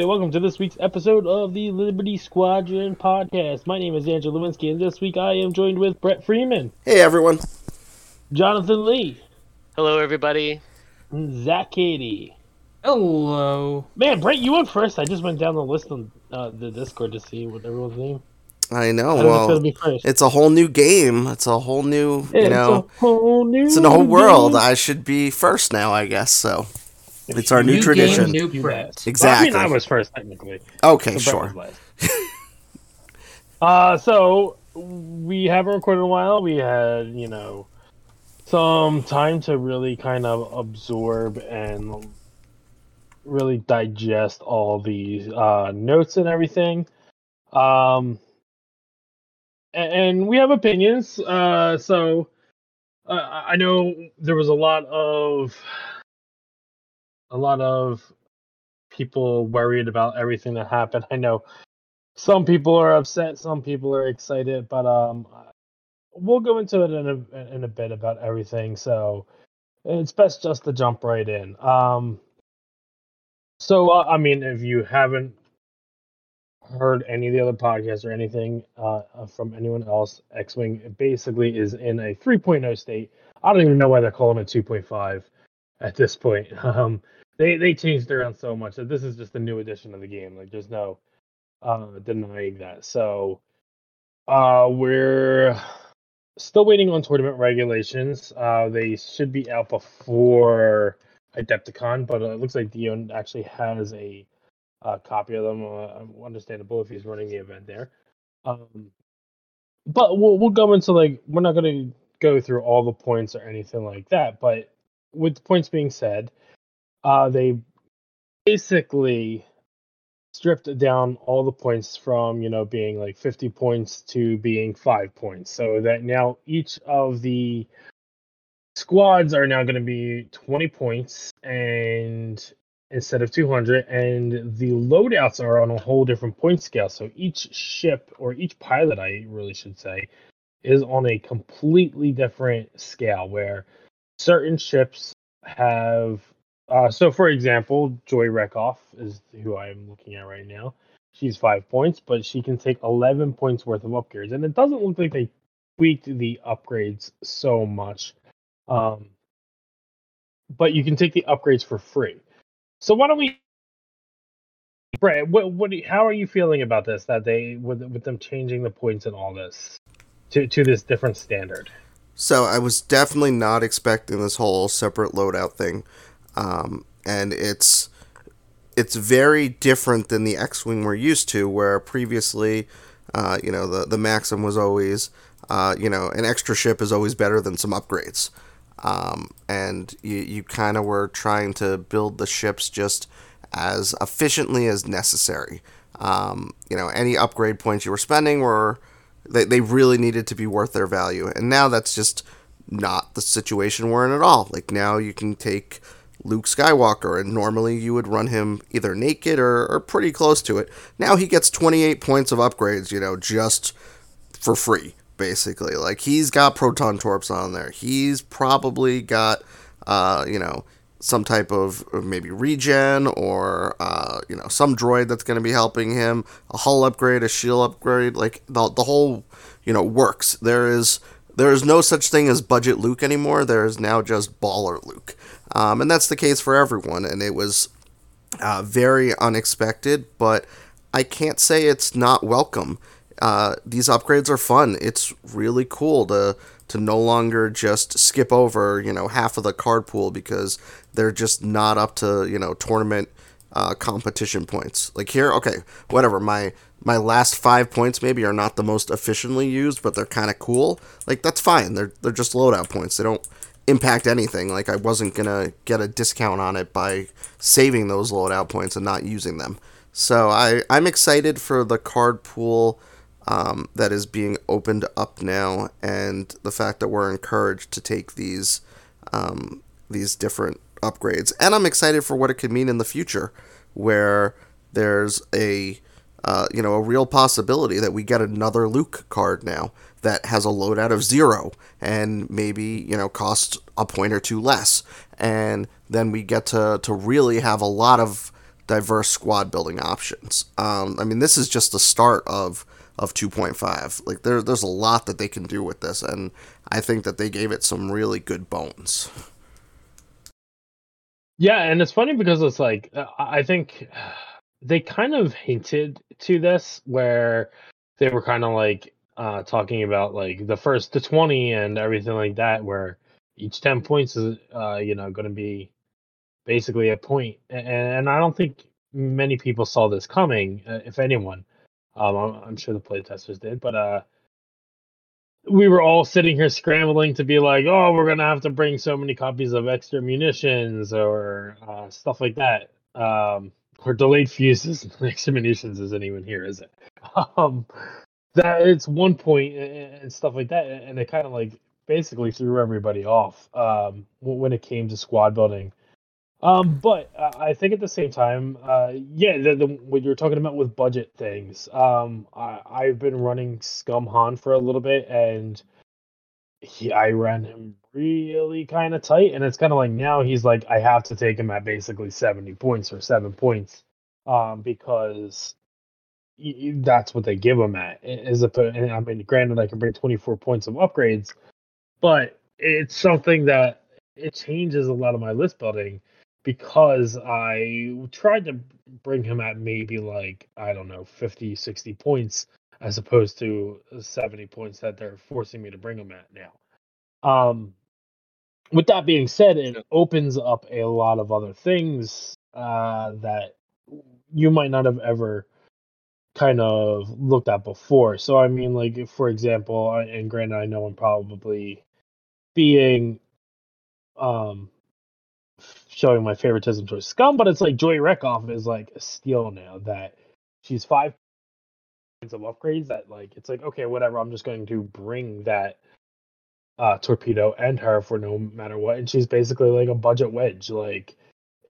Hey, welcome to this week's episode of the Liberty Squadron podcast. My name is Andrew Lewinsky, and this week I am joined with Brett Freeman, Hey everyone. Jonathan Lee, Hello, everybody. and Zach Cady. Hello. Man, Brett, you went first. I just went down the list on uh, the Discord to see what everyone's name. I know. I don't know what's gonna Well, be first. it's a whole new game. It's a whole new, you It's know, a whole new it's a whole world. game. I should be first now, I guess. So it's our new, New tradition. game, new You Brett. bet. Exactly. Well, I mean, I was first technically. okay, So sure. uh, so we haven't recorded in a while. We had, you know, some time to really kind of absorb and really digest all the uh, notes and everything. Um, a- and we have opinions. Uh, so uh, I know there was a lot of a lot of people worried about everything that happened. I know some people are upset, some people are excited, but um, we'll go into it in a in a bit about everything. So it's best just to jump right in. Um, so uh, I mean, if you haven't heard any of the other podcasts or anything uh, from anyone else, X Wing basically is in a 3.0 state. I don't even know why they're calling it 2.5 at this point. Um, they they changed around so much that this is just a new edition of the game. Like there's no uh, denying that. So uh, we're still waiting on tournament regulations. Uh, they should be out before Adepticon, but it looks like Dion actually has a copy of them. Uh, understandable if he's running the event there. Um, but we'll we'll go into like we're not going to go through all the points or anything like that. But with the points being said, uh, they basically stripped down all the points from you know being like 50 points to being five points. So that now each of the squads are now going to be 20 points and instead of 200 and the loadouts are on a whole different point scale. So each ship or each pilot i really should say is on a completely different scale where certain ships have uh, so, for example, Joy Rekkoff is who I'm looking at right now. She's five points, but she can take 11 points worth of upgrades. And it doesn't look like they tweaked the upgrades so much. Um, but you can take the upgrades for free. So, why don't we. Brett, what, what, how are you feeling about this? That they, with, with them changing the points and all this to, to this different standard? So I was definitely not expecting this whole separate loadout thing, um, and it's it's very different than the X-wing we're used to, where previously, uh, you know, the the maxim was always, uh, you know, an extra ship is always better than some upgrades, um, and you you kind of were trying to build the ships just as efficiently as necessary. Um, you know, any upgrade points you were spending were they, they really needed to be worth their value. And now that's just not the situation we're in at all. Like now you can take Luke Skywalker, and normally you would run him either naked or, or pretty close to it. Now he gets 28 points of upgrades, you know, just for free, basically. Like he's got proton torps on there. He's probably got, uh, you know, some type of maybe regen or uh, you know some droid that's going to be helping him a hull upgrade a shield upgrade like the, the whole you know works there is there is no such thing as budget luke anymore there is now just baller luke um, and that's the case for everyone and it was uh, very unexpected but i can't say it's not welcome. Uh, these upgrades are fun. It's really cool to to no longer just skip over you know half of the card pool because they're just not up to you know tournament uh, competition points. Like here okay whatever. My my last five points maybe are not the most efficiently used but they're kind of cool. Like that's fine. They're they're just loadout points. They don't impact anything. Like i wasn't gonna get a discount on it by saving those loadout points and not using them. So i i'm excited for the card pool um, that is being opened up now, and the fact that we're encouraged to take these um, these different upgrades. And I'm excited for what it could mean in the future, where there's a uh, you know a real possibility that we get another Luke card now that has a loadout of zero and maybe you know costs a point or two less, and then we get to to really have a lot of diverse squad building options. Um, I mean, this is just the start of of 2.5. Like there, there's a lot that they can do with this, and I think that they gave it some really good bones. Yeah, and it's funny because it's like uh, I think they kind of hinted to this where they were kind of like uh, talking about like the first to 20 and everything like that, where each 10 points is uh, you know going to be basically a point, and, and I don't think many people saw this coming, uh, if anyone. Um, I'm, I'm sure the playtesters did, but uh, we were all sitting here scrambling to be like, oh, we're gonna have to bring so many copies of extra munitions or uh, stuff like that. Um, or delayed fuses. extra munitions isn't even here, is it? Um, that it's one point and stuff like that, and it kind of like basically threw everybody off um, when it came to squad building. Um, but uh, I think at the same time, uh, yeah, the, the, what you're talking about with budget things. Um, I, I've been running Scum Han for a little bit, and he, I ran him really kind of tight, and it's kind of like now he's like I have to take him at basically seventy points or seven points, um, because that's what they give him at. Is a, and I mean, granted, I can bring twenty four points of upgrades, but it's something that it changes a lot of my list building because I tried to bring him at maybe like, I don't know, 50, 60 points as opposed to 70 points that they're forcing me to bring him at now. Um, with that being said, it opens up a lot of other things uh, that you might not have ever kind of looked at before. So, I mean, like, for example, and granted, I know I'm probably being um showing my favoritism towards Scum, but it's like Joy Rekkoff is like a steal now that she's five points of upgrades that like it's like okay whatever I'm just going to bring that uh torpedo and her for no matter what and she's basically like a budget wedge like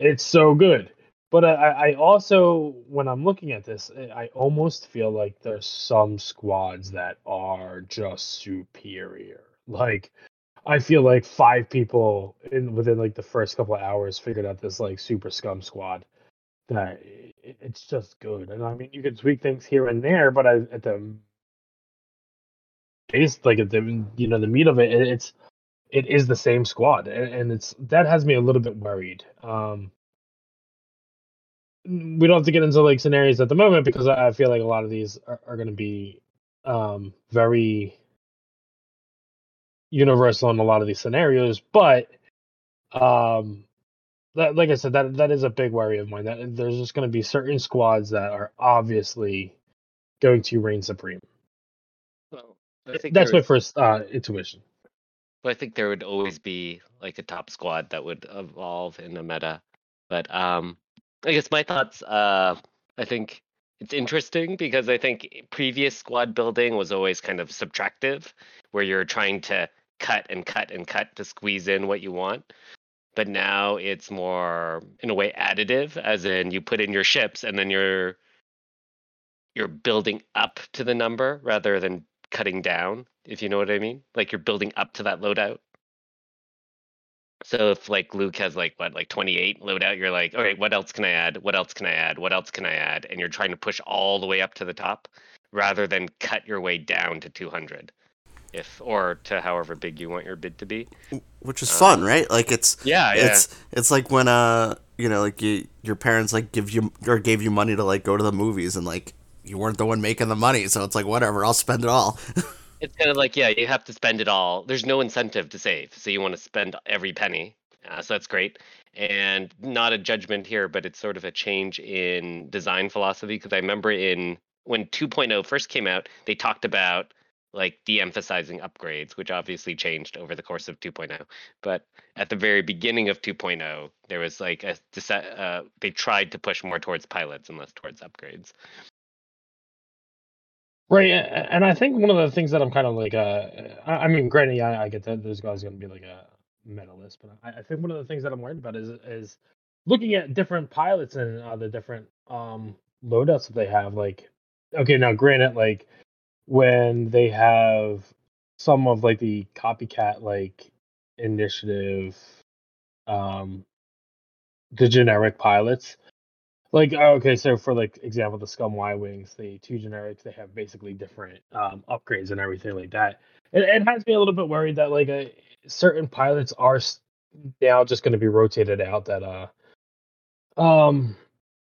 it's so good but I, I also when I'm looking at this eh, I almost feel like there's some squads that are just superior like I feel like five people in within like the first couple of hours figured out this like super scum squad that eh, eh, it's just good. And I mean, you can tweak things here and there, but at the base, like at the you know the meat of it, it's it is the same squad, and it's that has me a little bit worried. Um, we don't have to get into like scenarios at the moment because I feel like a lot of these are, are going to be um, very universal in a lot of these scenarios, but um that, like I said, that that is a big worry of mine. That there's just going to be certain squads that are obviously going to reign supreme. Well, I think that's my first uh, intuition. But I think there would always be like a top squad that would evolve in the meta. But um, I guess my thoughts. Uh, I think it's interesting because I think previous squad building was always kind of subtractive, where you're trying to cut and cut and cut to squeeze in what you want. But now it's more in a way additive, as in you put in your ships and then you're you're building up to the number rather than cutting down, if you know what I mean. Like you're building up to that loadout. So if like Luke has like what like 28 loadout, you're like, all right, what else can I add? What else can I add? What else can I add? And you're trying to push all the way up to the top rather than cut your way down to 200 if or to however big you want your bid to be which is um, fun right like it's yeah, yeah it's it's like when uh you know like you, your parents like give you or gave you money to like go to the movies and like you weren't the one making the money so it's like whatever i'll spend it all it's kind of like yeah you have to spend it all. There's no incentive to save so you want to spend every penny uh, so that's great. And not a judgment here but it's sort of a change in design philosophy because i remember in when 2.0 first came out they talked about like de-emphasizing upgrades which obviously changed over the course of 2.0 but at the very beginning of 2.0 there was like a uh, they tried to push more towards pilots and less towards upgrades right and i think one of the things that i'm kind of like uh i mean granted yeah i get that there's always going to be like a meta list but I, I think one of the things that i'm worried about is is looking at different pilots and uh, the different um loadouts that they have like okay now granted like when they have some of like the copycat like initiative um the generic pilots like oh, okay, so for like example, the Scum Y wings, the two generics, they have basically different um, upgrades and everything like that. It, it has me a little bit worried that like a, certain pilots are now just going to be rotated out. That uh, um,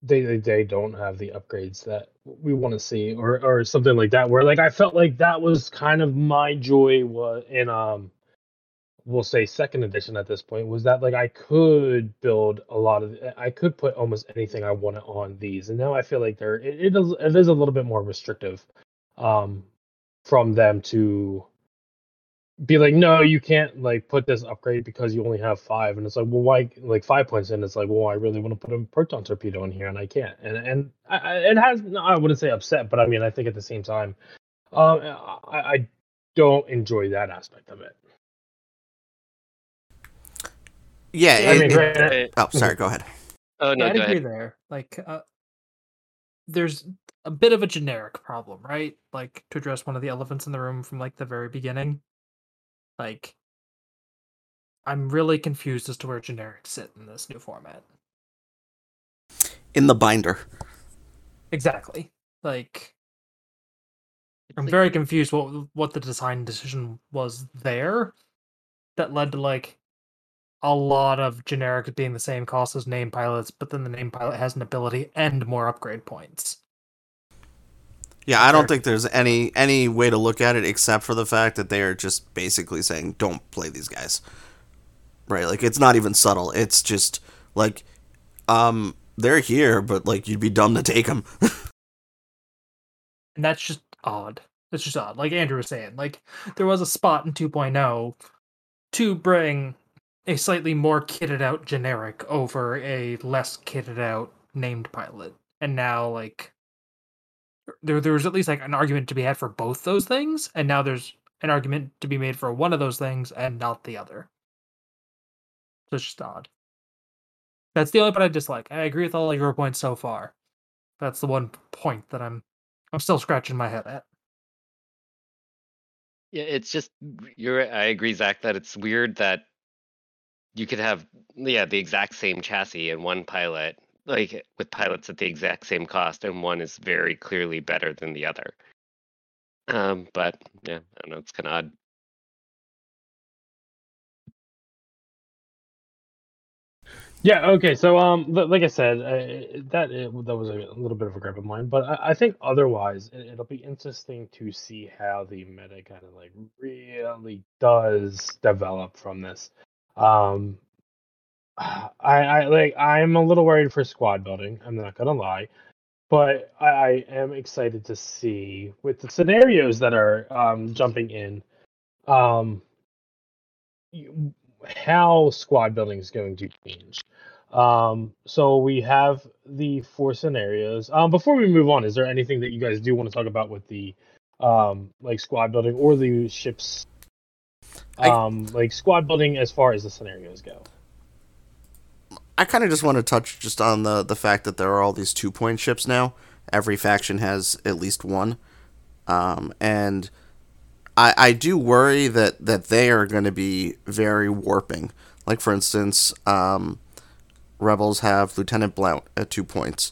they, they they don't have the upgrades that we want to see, or or something like that. Where like I felt like that was kind of my joy was in um we'll say second edition at this point was that like I could build a lot of I could put almost anything I wanted on these and now I feel like they're it, it is it is a little bit more restrictive um from them to be like no you can't like put this upgrade because you only have five and it's like well why like five points in it's like well I really want to put a proton torpedo in here and I can't and and I, it has I wouldn't say upset but I mean I think at the same time um I, I don't enjoy that aspect of it Yeah. I it- mean, it- granted, oh, sorry. Go ahead. Oh no, yeah, I'd agree ahead. there. Like, uh, there's a bit of a generic problem, right? Like to address one of the elephants in the room from like the very beginning. Like, I'm really confused as to where generics sit in this new format. In the binder. Exactly. Like, I'm very confused what what the design decision was there that led to like a lot of generics being the same cost as name pilots, but then the name pilot has an ability and more upgrade points. Yeah, I don't think there's any any way to look at it except for the fact that they are just basically saying don't play these guys. Right? Like it's not even subtle. It's just like um they're here, but like you'd be dumb to take them. And that's just odd. That's just odd. Like Andrew was saying, like there was a spot in 2.0 to bring a slightly more kitted out generic over a less kitted out named pilot. And now like there there was at least like an argument to be had for both those things, and now there's an argument to be made for one of those things and not the other. So it's just odd. That's the only part I dislike. I agree with all of your points so far. That's the one point that I'm I'm still scratching my head at. Yeah, it's just you're. I agree, Zach, that it's weird that you could have yeah the exact same chassis and one pilot like with pilots at the exact same cost, and one is very clearly better than the other. Um, but yeah, I don't know. It's kind of odd. Yeah. Okay. So, um, like I said, uh, that it, that was a little bit of a gripe of mine, but I, I think otherwise, it, it'll be interesting to see how the meta kind of like really does develop from this. Um, I, I like I'm a little worried for squad building. I'm not gonna lie, but I, I am excited to see with the scenarios that are um jumping in, um, how squad building is going to change. Um, so we have the four scenarios. Um, before we move on, is there anything that you guys do want to talk about with the um like squad building or the ships? I- Um, like squad building as far as the scenarios go. I kind of just want to touch just on the the fact that there are all these two point ships now. Every faction has at least one, um, and I I do worry that that they are going to be very warping. Like for instance, um, rebels have Lieutenant Blount at two points.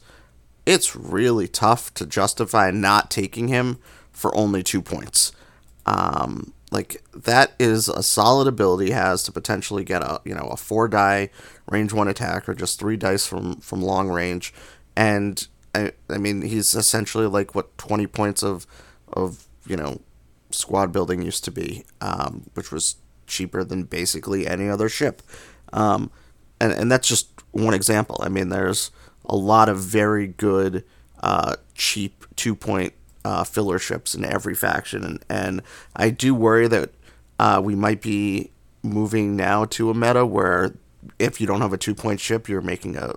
It's really tough to justify not taking him for only two points. Um, like that is a solid ability he has to potentially get a you know a four die range one attack or just three dice from from long range, and I I mean he's essentially like what twenty points of of you know squad building used to be, um, which was cheaper than basically any other ship, um, and and that's just one example. I mean there's a lot of very good uh, cheap two point uh, filler ships in every faction, and, and I do worry that uh, we might be moving now to a meta where if you don't have a two point ship, you're making a,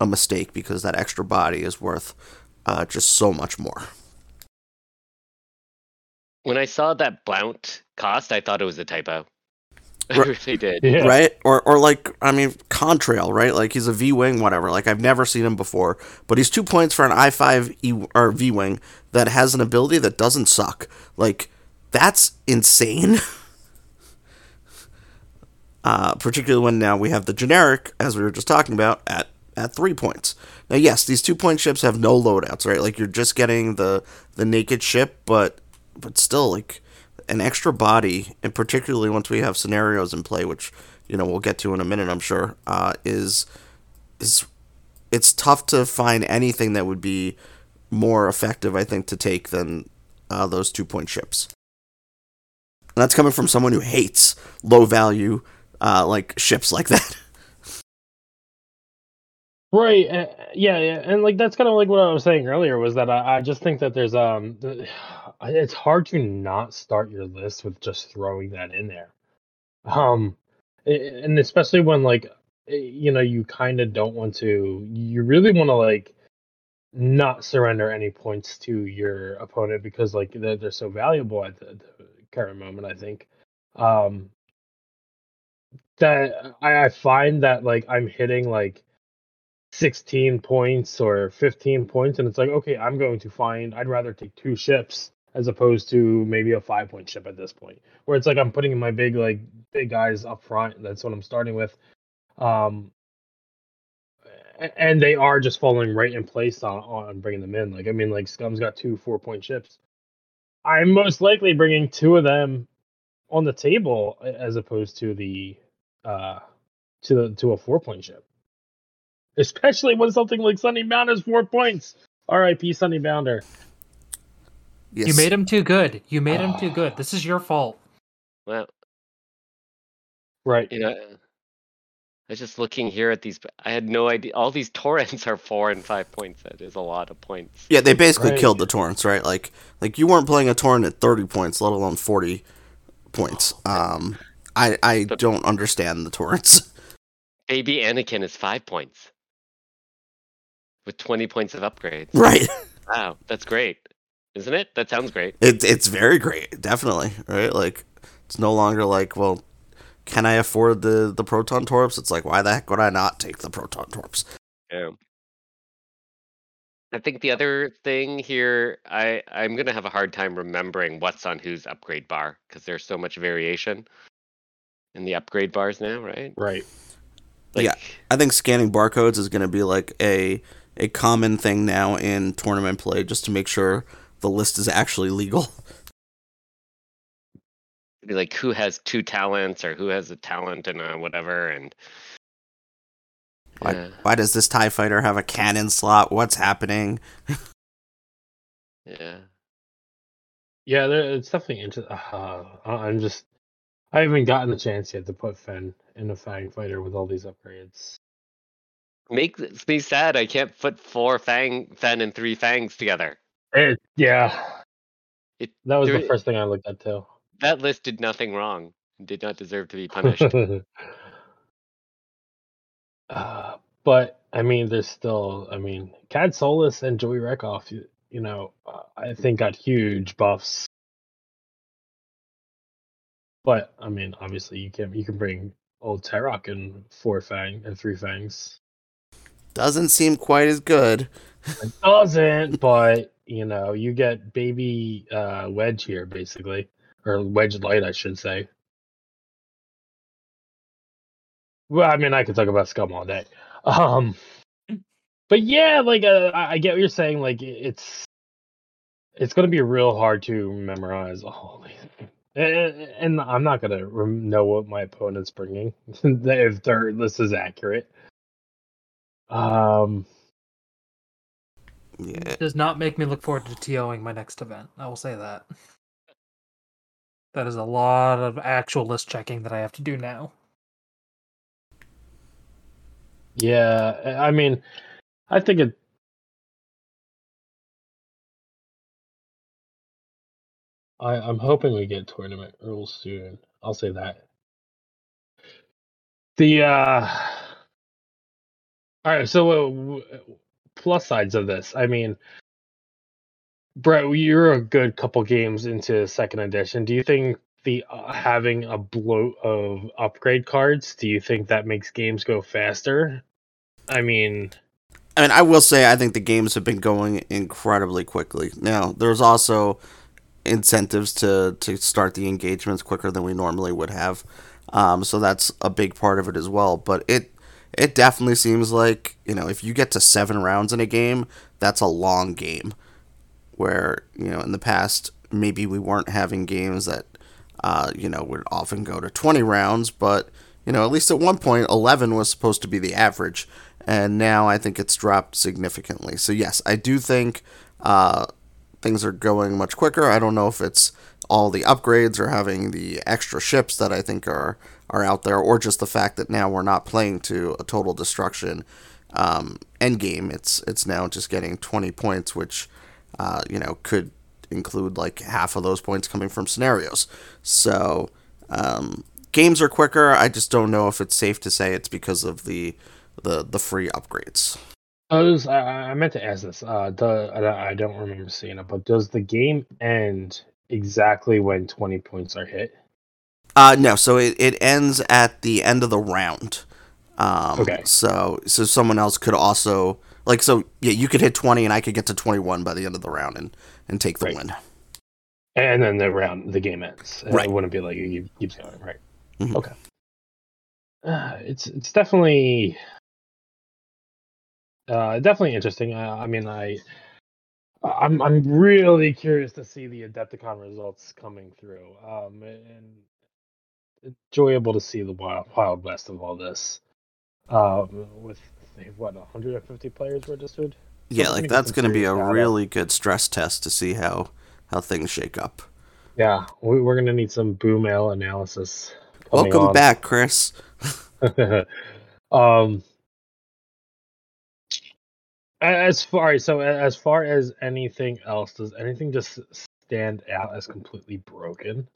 a mistake because that extra body is worth uh, just so much more. When I saw that Blount cost, I thought it was a typo. I Right. really did. Yeah. Right? Or, or like, I mean, Contrail, right? Like, he's a V Wing, whatever. Like, I've never seen him before, but he's two points for an I 5 e- or V Wing that has an ability that doesn't suck. Like, that's insane. uh, particularly when now we have the generic, as we were just talking about, at at three points. Now, yes, these two point ships have no loadouts, right? Like you're just getting the the naked ship, but but still like an extra body, and particularly once we have scenarios in play, which you know we'll get to in a minute, I'm sure, uh, is is it's tough to find anything that would be more effective, I think, to take than uh, those two point ships. And that's coming from someone who hates low value uh, like ships like that. Right. Uh, yeah, yeah, and like that's kind of like what I was saying earlier was that I, I just think that there's um, it's hard to not start your list with just throwing that in there, um, and especially when like you know you kind of don't want to, you really want to like not surrender any points to your opponent because like they're, they're so valuable at the, the current moment. I think, um, that I, I find that like I'm hitting like 16 points or 15 points and it's like okay i'm going to find i'd rather take two ships as opposed to maybe a five point ship at this point where it's like i'm putting my big like big guys up front that's what i'm starting with um and they are just falling right in place on, on bringing them in like i mean like scum's got two four point ships i'm most likely bringing two of them on the table as opposed to the uh to the to a four point ship especially when something like Sunny Bound is four points. R.I.P. Sunny Bounder. Yes. You made him too good. You made him too good. This is your fault. Well, right. You know, I was just looking here at these. I had no idea. All these torrents are four and five points. That is a lot of points. Yeah, they basically right. killed the torrents, right? Like, like you weren't playing a torrent at thirty points, let alone forty points. Um, I I don't understand the torrents. Baby Anakin is five points with 20 points of upgrades. Right. Wow, that's great. Isn't it? That sounds great. It, it's very great, definitely. Right? Like, it's no longer like, well, can I afford the, the proton torps? It's like, why the heck would I not take the proton torps? Yeah. I think the other thing here, I I'm gonna have a hard time remembering what's on whose upgrade bar because there's so much variation in the upgrade bars now, right? Right. Like, yeah, I think scanning barcodes is gonna be like a a common thing now in tournament play just to make sure the list is actually legal. Like who has two talents or who has a talent and a whatever and why, yeah. why does this TIE fighter have a cannon slot? What's happening? yeah. Yeah, it's definitely into. Uh, I'm just. I haven't gotten the chance yet to put Fenn in a Fang fighter with all these upgrades makes me sad. I can't put four fang Fenn and three fangs together. It yeah. It, that was there, the first thing I looked at too. That list did nothing wrong. Did not deserve to be punished. uh, but I mean, there's still. I mean, Kad Solus and Joey Rekkoff. You, you know, uh, I think got huge buffs. But I mean, obviously, you can you can bring old Teroch and four fang and three fangs doesn't seem quite as good. It doesn't, but you know, you get baby uh, Wedge here, basically, or Wedge Light, I should say. Well, I mean, I could talk about Scum all day. Um, but yeah, like uh, I get what you're saying. Like it's it's to be real hard to memorize all these. And, and I'm not gonna know what my opponent's bringing if their list is accurate. Um, yeah. Does not make me look forward to TOing my next event. I will say that. That is a lot of actual list checking that I have to do now. Yeah, I mean, I think it. I, I'm hoping we get tournament rules soon. I'll say that. The uh all right, so uh, plus sides of this. I mean, Brett, you're a good couple games into second edition. Do you think the uh, having a bloat of upgrade cards? Do you think that makes games go faster? I mean, I mean, I will say I think the games have been going incredibly quickly. Now, there's also incentives to to start the engagements quicker than we normally would have. Um, so that's a big part of it as well. But it it definitely seems like you know if you get to seven rounds in a game, that's a long game. Where you know in the past maybe we weren't having games that uh, you know would often go to twenty rounds, but you know at least at one point eleven was supposed to be the average, and now I think it's dropped significantly. So yes, I do think uh, things are going much quicker. I don't know if it's all the upgrades or having the extra ships that I think are are out there, or just the fact that now we're not playing to a total destruction um, end game. It's it's now just getting 20 points, which uh, you know could include like half of those points coming from scenarios. So um, games are quicker. I just don't know if it's safe to say it's because of the the the free upgrades. Does I, I meant to ask this? Uh, the, I, I don't remember seeing it, but does the game end exactly when 20 points are hit? Uh, no, so it, it ends at the end of the round. Um, Okay. So so someone else could also like so yeah you could hit twenty and I could get to twenty one by the end of the round and and take the Right. win. And then the round, the game ends. And Right. It wouldn't be like it keep- keeps going, right? Mhm. Okay. Uh, it's it's definitely uh, definitely interesting. Uh, I mean, I I'm I'm really curious to see the Adepticon results coming through. Um, and enjoyable to see the wild wild west of all this. Um, with what 150 players registered. Yeah, like that's going to be a really good stress test to see how how things shake up. Yeah, we, we're gonna need some boom mail analysis. Welcome on. back, Chris. um as far so as far as anything else does anything just stand out as completely broken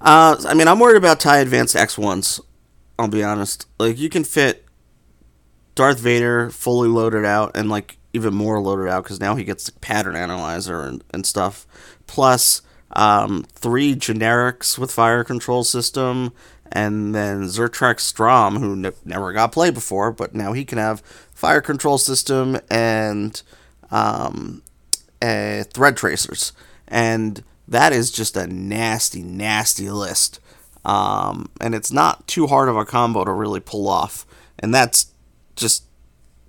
Uh, I mean, I'm worried about tie advanced X ones. I'll be honest. Like, you can fit Darth Vader fully loaded out, and like even more loaded out because now he gets the pattern analyzer and, and stuff. Plus, um, three generics with fire control system, and then Zertik Strom, who ne- never got play before, but now he can have fire control system and um, uh, thread tracers, and that is just a nasty, nasty list. Um, and it's not too hard of a combo to really pull off, and that's just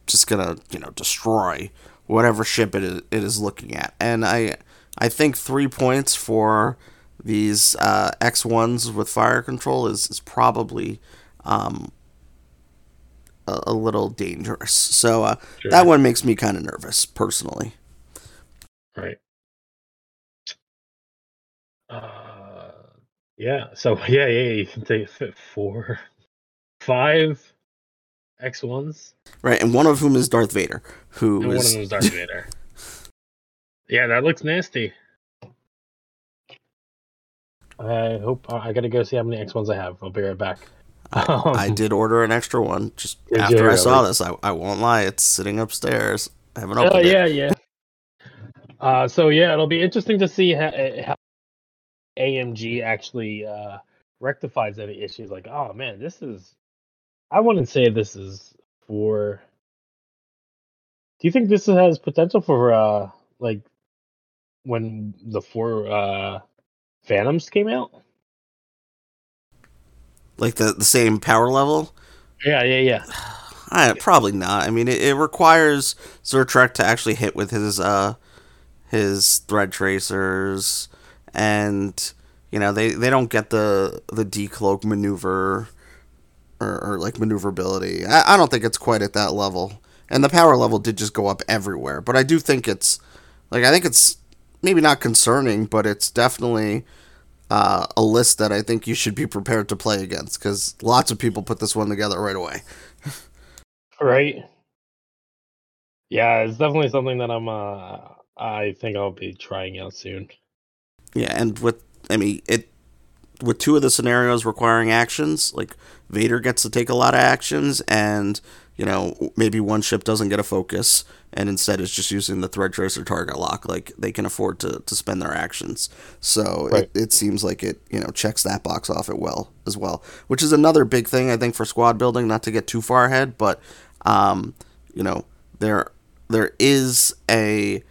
just gonna you know destroy whatever ship it is, it is looking at. And I I think three points for these uh, X ones with fire control is is probably um, a, a little dangerous. So uh, Sure. that one makes me kind of nervous personally. right uh yeah so yeah yeah you can take fit four five x1s Right, and one of whom is Darth Vader, who and one of them is darth vader yeah that looks nasty i hope i gotta go see how many x1s i have i'll be right back I Um, did order an extra one just you after I saw this. I, I won't lie, it's sitting upstairs. I haven't Oh opened it. Oh yeah, yeah. Uh, so yeah, it'll be interesting to see how, how AMG actually uh, rectifies any issues. Like, oh man, this is. I wouldn't say this is for. Do you think this has potential for uh like when the four uh Phantoms came out? Like the, the same power level? Yeah, yeah, yeah. I, probably not. I mean, it, it requires Zertik to actually hit with his uh his thread tracers, and you know they, they don't get the the decloak maneuver or, or like maneuverability. I, I don't think it's quite at that level, and the power level did just go up everywhere. But I do think it's like I think it's maybe not concerning, but it's definitely uh, a list that I think you should be prepared to play against because lots of people put this one together right away. Right. Yeah, it's definitely something that I'm. uh I think I'll be trying out soon. Yeah, and with I mean it with two of the scenarios requiring actions, like Vader gets to take a lot of actions and you know, maybe one ship doesn't get a focus and instead is just using the thread tracer target lock, like they can afford to, to spend their actions. So Right. it, it seems like it, you know, checks that box off it well as well. Which is another big thing I think for squad building, not to get too far ahead, but um, you know, there there is a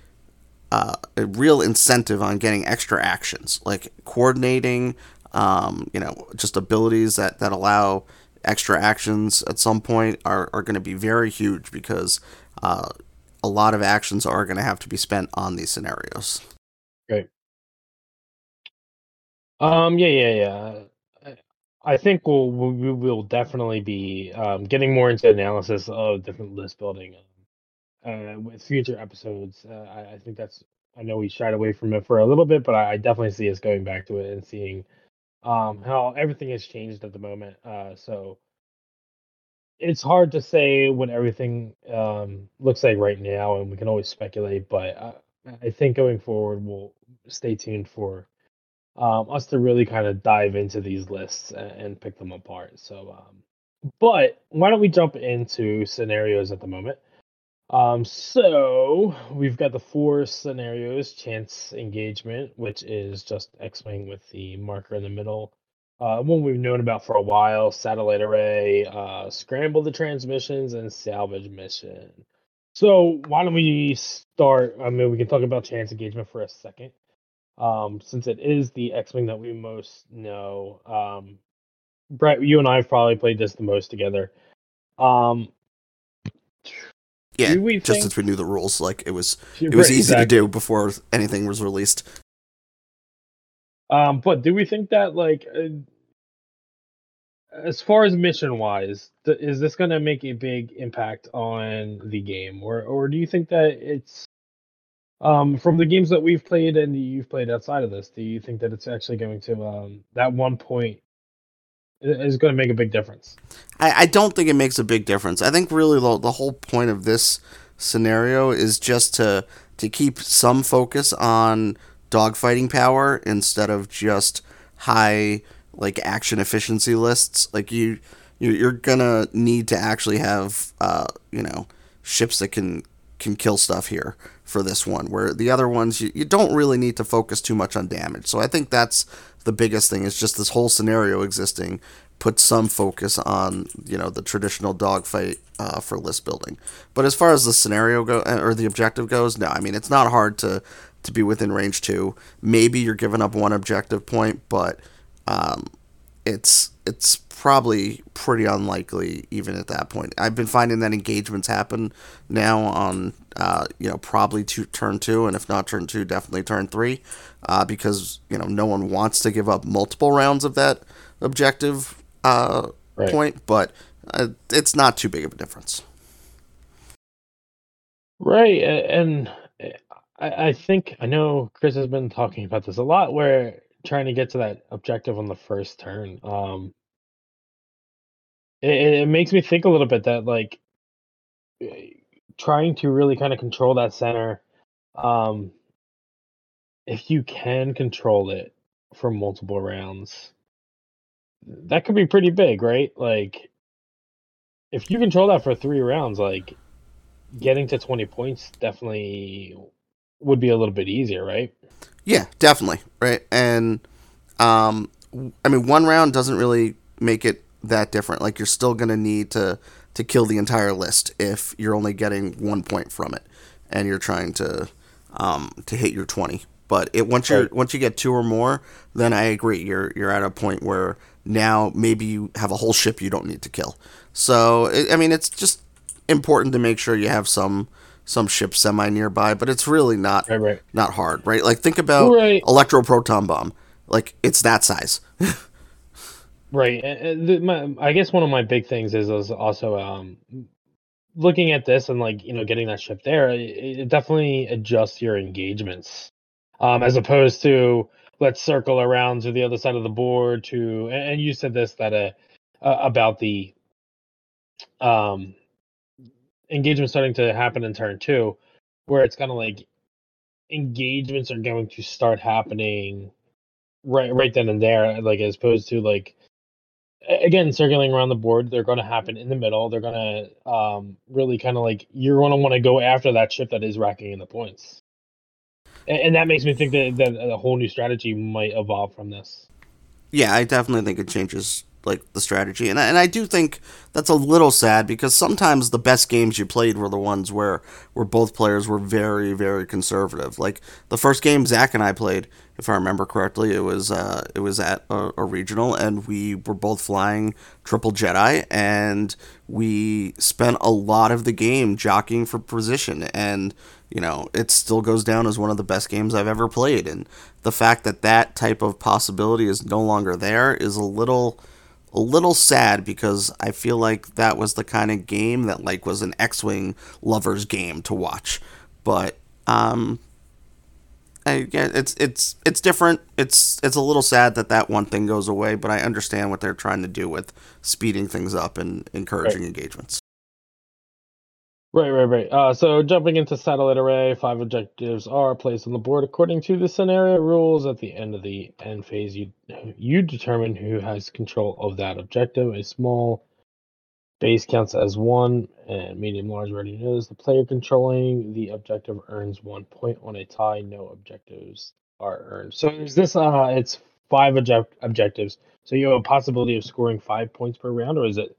uh, a real incentive on getting extra actions, like coordinating, um, you know, just abilities that, that allow extra actions at some point are, are going to be very huge because uh, a lot of actions are going to have to be spent on these scenarios. Um, yeah, yeah, yeah. I- think we'll we will definitely be um, getting more into analysis of different list building uh, with future episodes. Uh, I, I think that's I know we shied away from it for a little bit, but I, I definitely see us going back to it and seeing um, how everything has changed at the moment. Uh, so it's hard to say what everything um, looks like right now, and we can always speculate. But I, I think going forward, we'll stay tuned for um, us to really kind of dive into these lists and, and pick them apart. So, um, but why don't we jump into scenarios at the moment? Um, so we've got the four scenarios: chance engagement, which is just X-wing with the marker in the middle. Uh, one we've known about for a while: satellite array, uh, scramble the transmissions, and salvage mission. So why don't we start? I mean, we can talk about chance engagement for a second um, since it is the X-wing that we most know. Um, Brett, you and I have probably played this the most together. Um, Yeah, just think- since we knew the rules, like it was it was right, easy exactly. to do before anything was released. Um, but do we think that like, uh, as far as mission wise, th- is this going to make a big impact on the game, or or do you think that it's um from the games that we've played and you've played outside of this? Do you think that it's actually going to um that one point is going to make a big difference? I, I don't think it makes a big difference. I think really the, the whole point of this scenario is just to to keep some focus on dogfighting power instead of just high like action efficiency lists. Like you, you you're gonna need to actually have uh, you know ships that can can kill stuff here for this one. Where the other ones you, you don't really need to focus too much on damage. So I think that's the biggest thing is just this whole scenario existing put some focus on you know the traditional dogfight uh, for list building. But as far as the scenario go uh, or the objective goes, no, I mean it's not hard to to be within range two. Maybe you're giving up one objective point, but um, it's it's probably pretty unlikely even at that point. I've been finding that engagements happen now on uh, you know probably to turn two, and if not turn two, definitely turn three, uh, because you know no one wants to give up multiple rounds of that objective uh, Right. point, but uh, it's not too big of a difference. Right, and I, I think I know Chris has been talking about this a lot. Where trying to get to that objective on the first turn, um, it, it makes me think a little bit that like eh, trying to really kind of control that center, um, if you can control it for multiple rounds, that could be pretty big, right? Like, if you control that for three rounds, like getting to 20 points definitely would be a little bit easier, right? Yeah, definitely. Right. And um I mean one round doesn't really make it that different. Like you're still going to need to to kill the entire list if you're only getting 1 point from it and you're trying to um to hit your 20. But it once you once you get two or more, then I agree. You're you're at a point where now maybe you have a whole ship you don't need to kill. So it, I mean, it's just important to make sure you have some some ship semi nearby, but it's really not Right, right. not hard, right? Like think about Right. electro proton bomb. Like it's that size. Right. And, and the, my, I guess one of my big things is, is also um, looking at this and like you know getting that ship there. It, it definitely adjusts your engagements, um, as opposed to let's circle around to the other side of the board. To and, and you said this that uh, uh about the um engagement starting to happen in turn two, where it's kind of like engagements are going to start happening right right then and there, like as opposed to like again circling around the board they're going to happen in the middle they're going to um really kind of like you're going to want to go after that ship that is racking in the points. And, and that makes me think that, that a whole new strategy might evolve from this. Yeah, I definitely think it changes like the strategy, and I, and I do think that's a little sad because sometimes the best games you played were the ones where where both players were very very conservative. Like the first game Zach and I played, if I remember correctly, it was uh, it was at a, a regional, and we were both flying triple Jedi, and we spent a lot of the game jockeying for position, and you know it still goes down as one of the best games I've ever played, and the fact that that type of possibility is no longer there is a little a little sad because I feel like that was the kind of game that like was an X-wing lovers game to watch. But um I, yeah, it's it's it's different. It's it's a little sad that that one thing goes away, but I understand what they're trying to do with speeding things up and encouraging right. engagements. Right, right, right. Uh, so jumping into satellite array, five objectives are placed on the board according to the scenario rules. At the end of the end phase, you you determine who has control of that objective. A small base counts as one, and medium large already knows the player controlling the objective earns one point. On a tie, no objectives are earned. So there's this. Uh, it's five object- objectives. So you have a possibility of scoring five points per round, or is it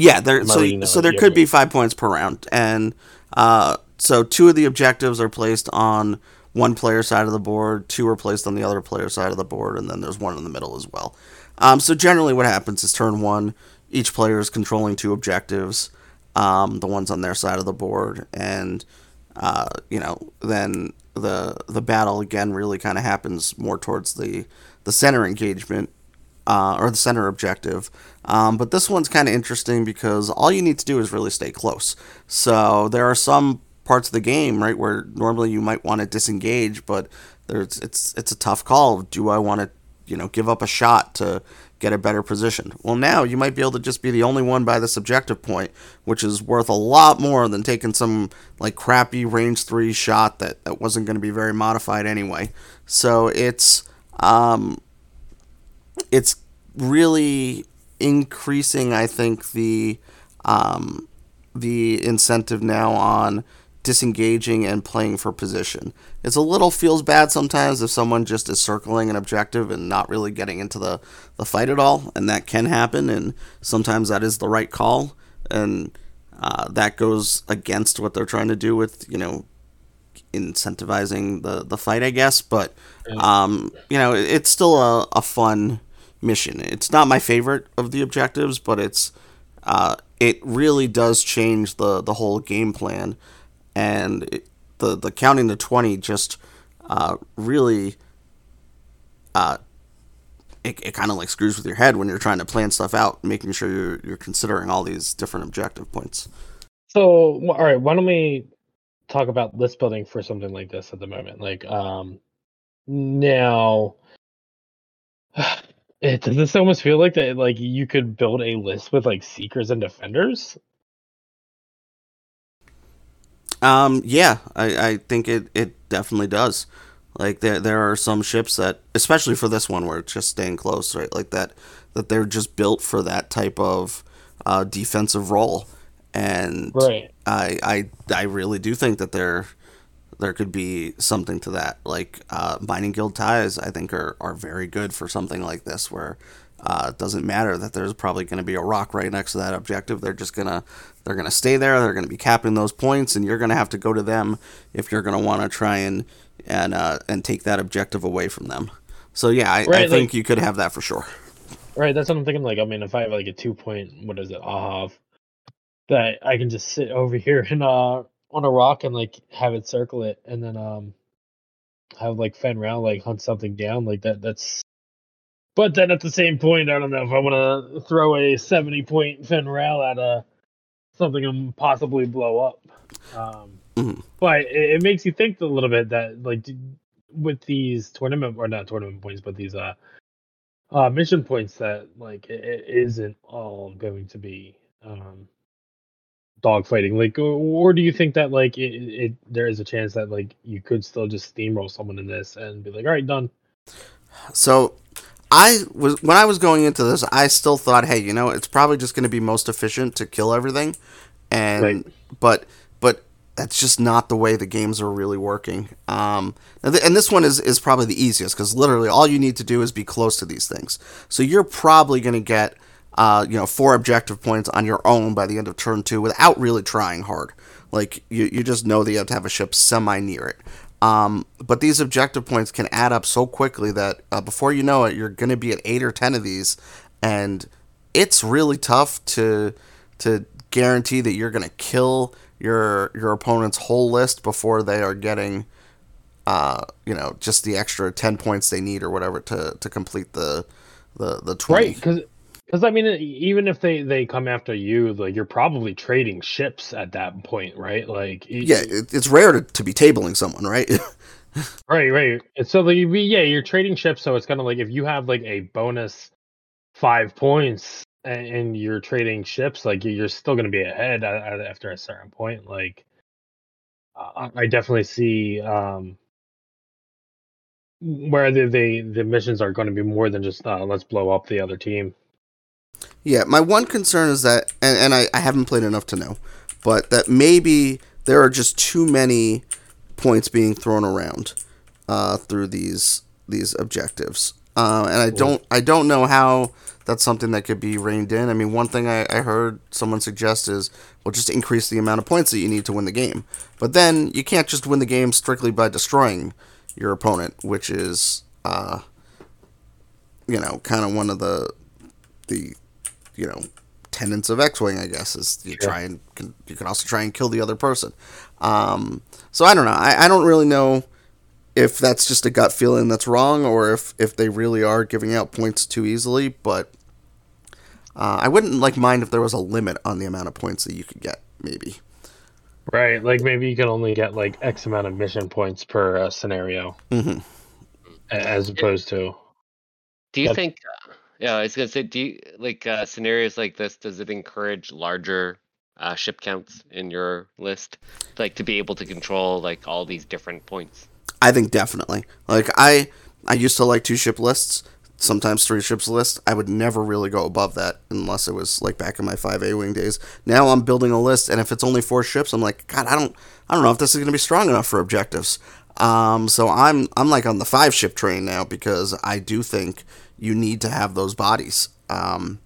yeah, there. So, so there could be five points per round, and uh, so two of the objectives are placed on one player side of the board, two are placed on the other player side of the board, and then there's one in the middle as well. Um, so generally, what happens is turn one, each player is controlling two objectives, um, the ones on their side of the board, and uh, you know then the the battle again really kind of happens more towards the the center engagement uh, or the center objective. Um, but this one's kind of interesting because all you need to do is really stay close. So there are some parts of the game, right, where normally you might want to disengage, but there's it's it's a tough call. Do I want to, you know, give up a shot to get a better position? Well, now you might be able to just be the only one by this objective point, which is worth a lot more than taking some like crappy range three shot that that wasn't going to be very modified anyway. So it's um, it's really increasing, I think, the um, the incentive now on disengaging and playing for position. It's a little feels bad sometimes if someone just is circling an objective and not really getting into the, the fight at all, and that can happen, and sometimes that is the right call, and uh, that goes against what they're trying to do with, you know, incentivizing the, the fight, I guess, but, um, you know, it's still a, a fun mission. It's not my favorite of the objectives, but it's uh, it really does change the the whole game plan, and it, the the counting to twenty just uh, really uh, it, it kind of like screws with your head when you're trying to plan stuff out, making sure you're you're considering all these different objective points. So, all right, why don't we talk about list building for something like this at the moment? Like, um, now It does this almost feel like that like you could build a list with like seekers and defenders? Um yeah, I, I think it, it definitely does. Like there there are some ships that especially for this one where it's just staying close, right? Like that that they're just built for that type of uh, defensive role. And right. I I I really do think that they're there could be something to that. Like uh, mining guild ties, I think are are very good for something like this, where uh, it doesn't matter that there's probably going to be a rock right next to that objective. They're just gonna they're gonna stay there. They're gonna be capping those points, and you're gonna have to go to them if you're gonna want to try and and uh, and take that objective away from them. So yeah, I, right, I think like, you could have that for sure. Right, that's what I'm thinking. Like, I mean, if I have like a two point, what is it, Ahav, that I can just sit over here and uh on a rock and like have it circle it, and then um have like Fenn Rau like hunt something down like that. That's but then at the same point, I don't know if I want to throw a seventy point Fenn Rau at a something and possibly blow up. Um, mm-hmm. But it, it, makes you think a little bit that like with these tournament or not tournament points, but these uh, uh mission points that like it, it isn't all going to be um dogfighting like or do you think that like it, it there is a chance that like you could still just steamroll someone in this and be like all right done so i was when i was going into this i still thought hey you know it's probably just going to be most efficient to kill everything and right. but but that's just not the way the games are really working. Um, and, th- and this one is, is probably the easiest because literally all you need to do is be close to these things. So you're probably going to get uh, you know four objective points on your own by the end of turn two without really trying hard. Like you, you just know that you have to have a ship semi near it. Um, but these objective points can add up so quickly that uh, before you know it, you're going to be at eight or ten of these, and it's really tough to to guarantee that you're going to kill your your opponent's whole list before they are getting uh, you know just the extra 10 points they need or whatever to to complete the the the 20 Right, because because I mean, even if they they come after you, like you're probably trading ships at that point, right? Like, y- yeah it, it's rare to, to be tabling someone right right, right. And so like, yeah, you're trading ships, so it's kind of like if you have like a bonus five points and, and you're trading ships, like you- you're still going to be ahead after a certain point. Like, I, I definitely see um where the the, the missions are going to be more than just uh, let's blow up the other team. Yeah, my one concern is that, and, and I, I haven't played enough to know, but that maybe there are just too many points being thrown around uh, through these these objectives, uh, and I don't I don't know how that's something that could be reined in. I mean, one thing I, I heard someone suggest is well, just increase the amount of points that you need to win the game, but then you can't just win the game strictly by destroying your opponent, which is uh, you know kind of one of the the you know tenets of X-wing, I guess, is you Sure. try and can, you can also try and kill the other person. Um, so I don't know. I, I don't really know if that's just a gut feeling that's wrong, or if if they really are giving out points too easily. But uh, I wouldn't like mind if there was a limit on the amount of points that you could get. Maybe. Right, like maybe you can only get like X amount of mission points per uh, scenario, hmm as opposed to Do you Yep. think? Yeah, I was gonna say, do you like uh, scenarios like this? Does it encourage larger uh, ship counts in your list, like to be able to control like all these different points? I think definitely. Like I, I used to like two ship lists, sometimes three ships list. I would never really go above that unless it was like back in my five A wing days. Now I'm building a list, and if it's only four ships, I'm like, God, I don't, I don't know if this is to be strong enough for objectives. Um, so I'm, I'm like on the five ship train now because I do think you need to have those bodies. Um,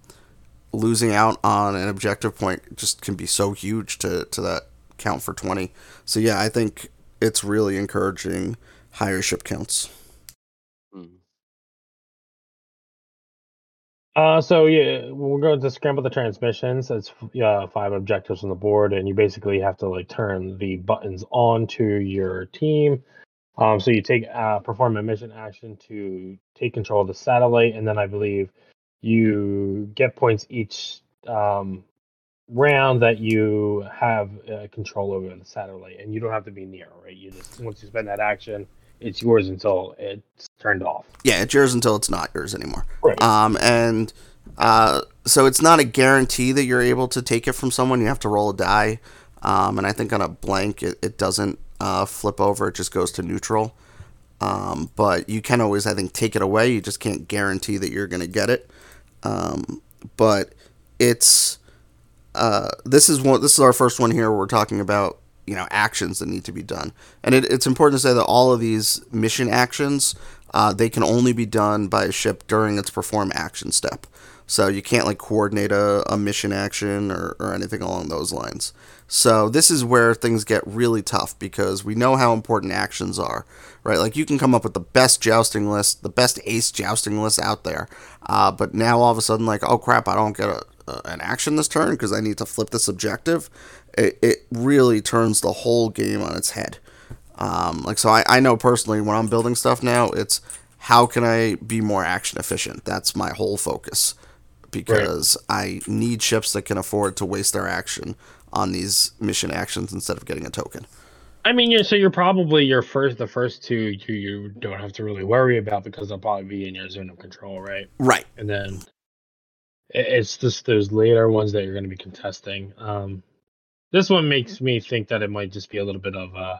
losing out on an objective point just can be so huge to, to that count for 20. So yeah, I think it's really encouraging higher ship counts. Hmm. Uh, so yeah, we're going to scramble the transmissions. It's uh, five objectives on the board, and you basically have to like turn the buttons on to your team. Um, so you take uh, perform a mission action to take control of the satellite, and then I believe you get points each um, round that you have uh, control over the satellite, and you don't have to be near. Right? You just once you spend that action, it's yours until it's turned off. Yeah, it's yours until it's not yours anymore. Right. Um, and uh, so it's not a guarantee that you're able to take it from someone. You have to roll a die. Um, and I think on a blank, it, it doesn't uh, flip over, it just goes to neutral. Um, but you can always, I think, take it away. You just can't guarantee that you're going to get it. Um, but it's uh, this is one. This is our first one here. Where we're talking about you know actions that need to be done, and it, it's important to say that all of these mission actions uh, they can only be done by a ship during its perform action step. So you can't like coordinate a, a mission action or, or anything along those lines. So this is where things get really tough because we know how important actions are, right? Like you can come up with the best jousting list, the best ace jousting list out there, uh, but now all of a sudden, like, oh crap, I don't get a, a, an action this turn because I need to flip this objective. It, it really turns the whole game on its head. Um, like so, I, I know personally when I'm building stuff now, it's how can I be more action efficient. That's my whole focus because I need ships that can afford to waste their action on these mission actions instead of getting a token. I mean, you're, so you're probably your first, the first two you, you don't have to really worry about because they'll probably be in your zone of control, right? Right. And then it's just those later ones that you're going to be contesting. Um, this one makes me think that it might just be a little bit of uh,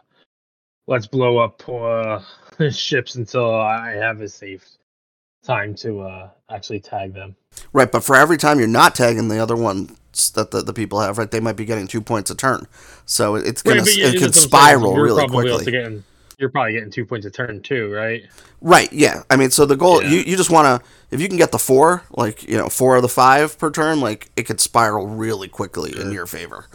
let's blow up uh, ships until I have a safe time to uh, actually tag them. Right, but for every time you're not tagging the other ones that the, the people have, right? They might be getting two points a turn, so it's gonna Right, yeah, it can that's what I'm saying, spiral really quickly. Getting, you're probably getting two points a turn too, right? Right, yeah. I mean, so the goal Yeah. you, you just want to if you can get the four, like you know, four of the five per turn, like it could spiral really quickly in your favor.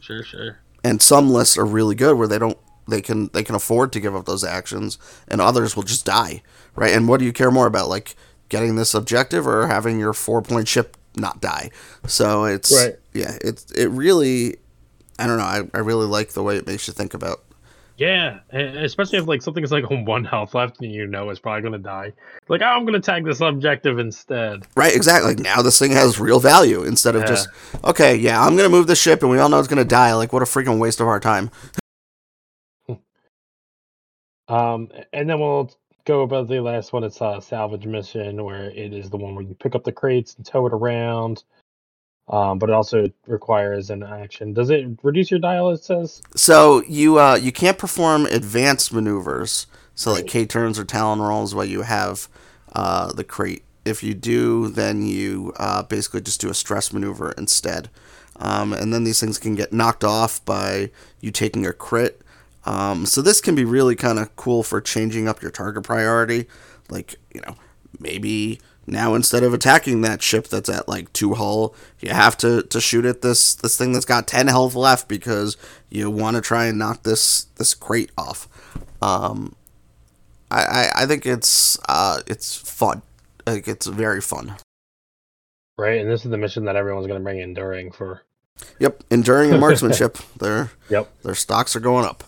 Sure, sure. And some lists are really good where they don't they can they can afford to give up those actions, and others will just die, right? And what do you care more about, like getting this objective or having your four point ship not die? So it's Right. yeah, it's it really. I don't know. I, I really like the way it makes you think about Yeah, especially if like something is like on one health left and you know it's probably gonna die. Like, oh, I'm gonna tag this objective instead. Right, exactly. Like now this thing has real value instead of Yeah. just okay, yeah, I'm gonna move the ship and we all know it's gonna die. Like what a freaking waste of our time. Um, and then we'll go about the last one. It's a salvage mission where it is the one where you pick up the crates and tow it around. Um, but it also requires an action. Does it reduce your dial? It says. So you uh you can't perform advanced maneuvers, so like K turns or Talon rolls while you have uh the crate. If you do, then you uh, basically just do a stress maneuver instead. Um, and then these things can get knocked off by you taking a crit. Um, so this can be really kind of cool for changing up your target priority. Like, you know, maybe now instead of attacking that ship that's at like two hull, you have to, to shoot at this this thing that's got ten health left because you want to try and knock this this crate off. Um, I, I, I think it's uh it's fun. Like it's very fun. Right, and this is the mission that everyone's gonna bring enduring for. Yep, enduring and marksmanship. their Yep. their stocks are going up.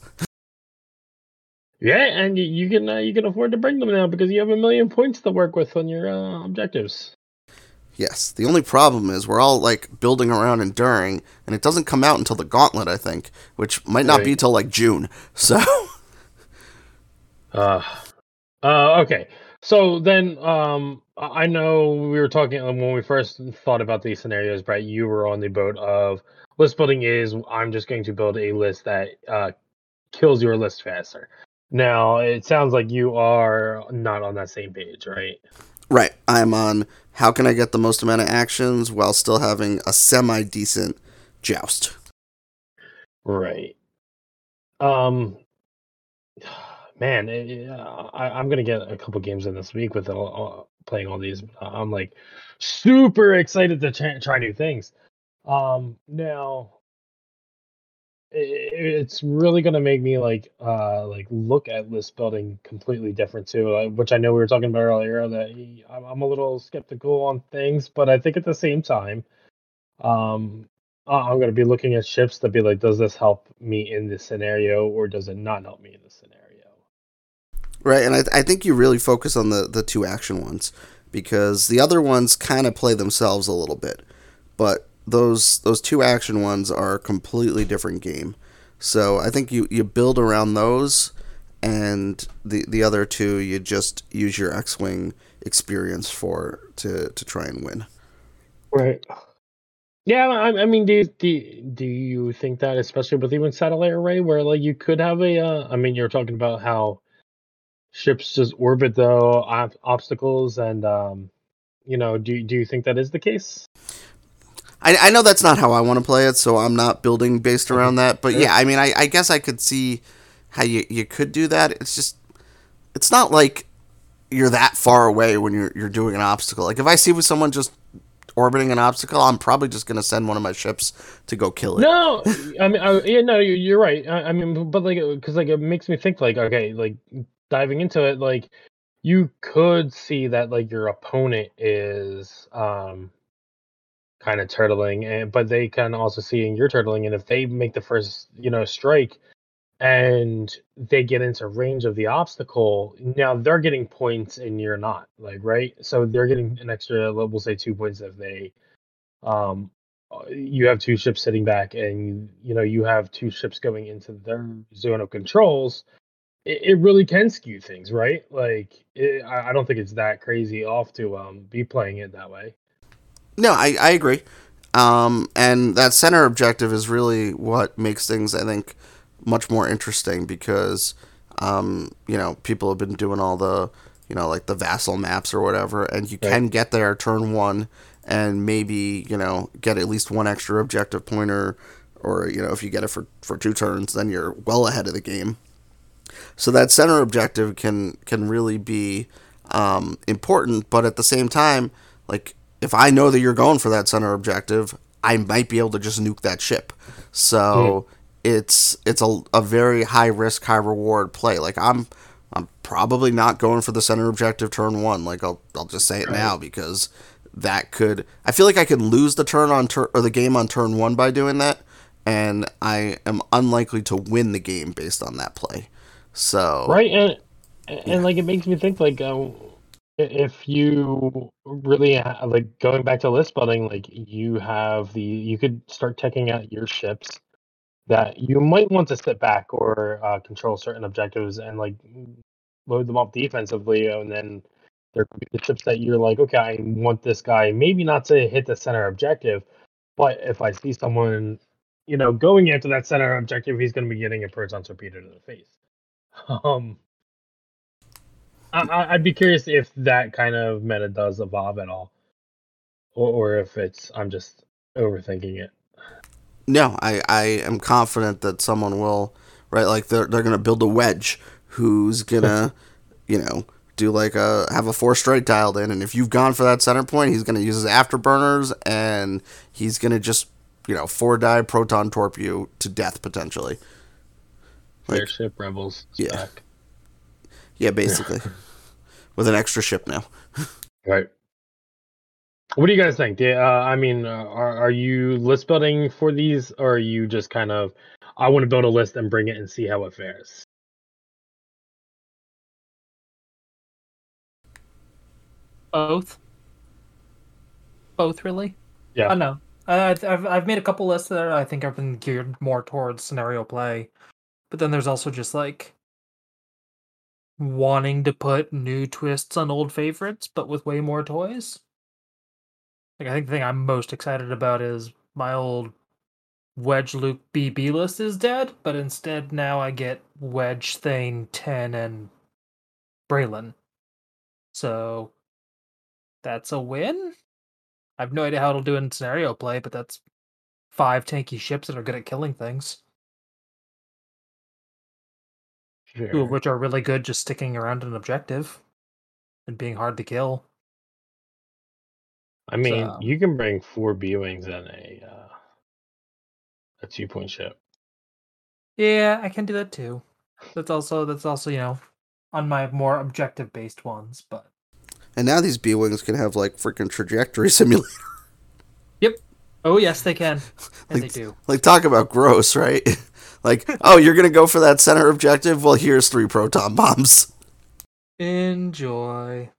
Yeah, and you, can uh, you can afford to bring them now because you have a million points to work with on your uh, objectives. Yes. The only problem is we're all like building around enduring, and it doesn't come out until the gauntlet, I think, which might not be Right. till like June. So Uh, uh, okay. So then, um, I know we were talking uh, when we first thought about these scenarios, Brett. You were on the boat of list building is I'm just going to build a list that uh, kills your list faster. Now it sounds like you are not on that same page, right? right, I'm on. How can I get the most amount of actions while still having a semi decent joust? Right. Um, man, it, I, I'm gonna get a couple games in this week with all, uh, playing all these. I'm like super excited to try, try new things. Um, now it's really gonna make me like uh like look at list building completely different too, uh, which I know we were talking about earlier. That I'm, a little skeptical on things, but I think at the same time, um, I'm going to be looking at ships to be like, does this help me in this scenario or does it not help me in this scenario? Right, and I, I think you really focus on the, the two action ones because the other ones kind of play themselves a little bit, but those those two action ones are a completely different game. So I think you, you build around those, and the the other two you just use your X wing experience for to to try and win. Right. Yeah, I, I mean, do, do do you think that, especially with even satellite array, where like you could have a, uh, I mean, you're talking about how ships just orbit the ob- obstacles, and um, you know, do do you think that is the case? I, I know that's not how I want to play it, so I'm not building based around that. But yeah, I mean, I, I guess I could see how you, you could do that. It's just, it's not like you're that far away when you're you're doing an obstacle. Like if I see with someone just orbiting an obstacle, I'm probably just gonna send one of my ships to go kill it. No, I mean, I, yeah, no, you're, you're right. I, I mean, but like, because like it makes me think, like, okay, like diving into it, like you could see that like your opponent is um kind of turtling, and but they can also see you're turtling, and if they make the first, you know, strike, and they get into range of the obstacle, now they're getting points and you're not, like, right? So they're getting an extra, we'll say, two points if they um uh, you have two ships sitting back and you know you have two ships going into their zone of controls it, really can skew things right like it, I don't think it's that crazy off to um be playing it that way No, I, I agree. Um, and that center objective is really what makes things, I think, much more interesting because, um, you know, people have been doing all the, you know, like the vassal maps or whatever, and you Right. can get there turn one and maybe you know get at least one extra objective pointer, or you know if you get it for for two turns, then you're well ahead of the game. So that center objective can can really be um, important, but at the same time, like if I know that you're going for that center objective, I might be able to just nuke that ship. So it's it's a, a very high risk, high reward play. Like I'm I'm probably not going for the center objective turn one. Like I'll I'll just say it Right. now because that could I feel like I could lose the turn on turn or the game on turn one by doing that, and I am unlikely to win the game based on that play. So right and and like it makes me think like uh, if you really ha- like going back to list building like you have the you could start checking out your ships that you might want to sit back or uh, control certain objectives and like load them up defensively and then there could be the ships that you're like okay i want this guy maybe not to hit the center objective but if i see someone you know going after that center objective he's going to be getting a proton torpedo to the face. Um I, I'd be curious if that kind of meta does evolve at all, or, or if it's I'm just overthinking it. No, I, I am confident that someone will, right? Like they're they're gonna build a wedge who's gonna, you know, do like a have a four strike dialed in, and if you've gone for that center point, he's gonna use his afterburners, and he's gonna just, you know, four die proton torpedo to death potentially. Like- Airship rebels. Yeah. Back. Yeah, basically, with an extra ship now. Right. What do you guys think? Do, uh, I mean, uh, are are you list building for these, or are you just kind of I want to build a list and bring it and see how it fares? Both. Both, really. Yeah. I don't know. I, I've- I've I've made a couple lists that I think I've been geared more towards scenario play, but then there's also just like wanting to put new twists on old favorites, but with way more toys. Like I think the thing I'm most excited about is my old Wedge Luke BB list is dead, but instead now I get Wedge Thane, Ten, and Braylen. So that's a win. I have no idea how it'll do in scenario play, but that's five tanky ships that are good at killing things. Two of which are really good just sticking around an objective and being hard to kill. I mean, So- you can bring four B wings and a uh, a two point ship. Yeah, I can do that too. That's also that's also, you know, on my more objective based ones, but And now these B wings can have like freaking trajectory simulator. Oh yes, they can. And they do. Like talk about gross, right? like, oh, you're gonna go for that center objective? Well, here's three proton bombs. Enjoy.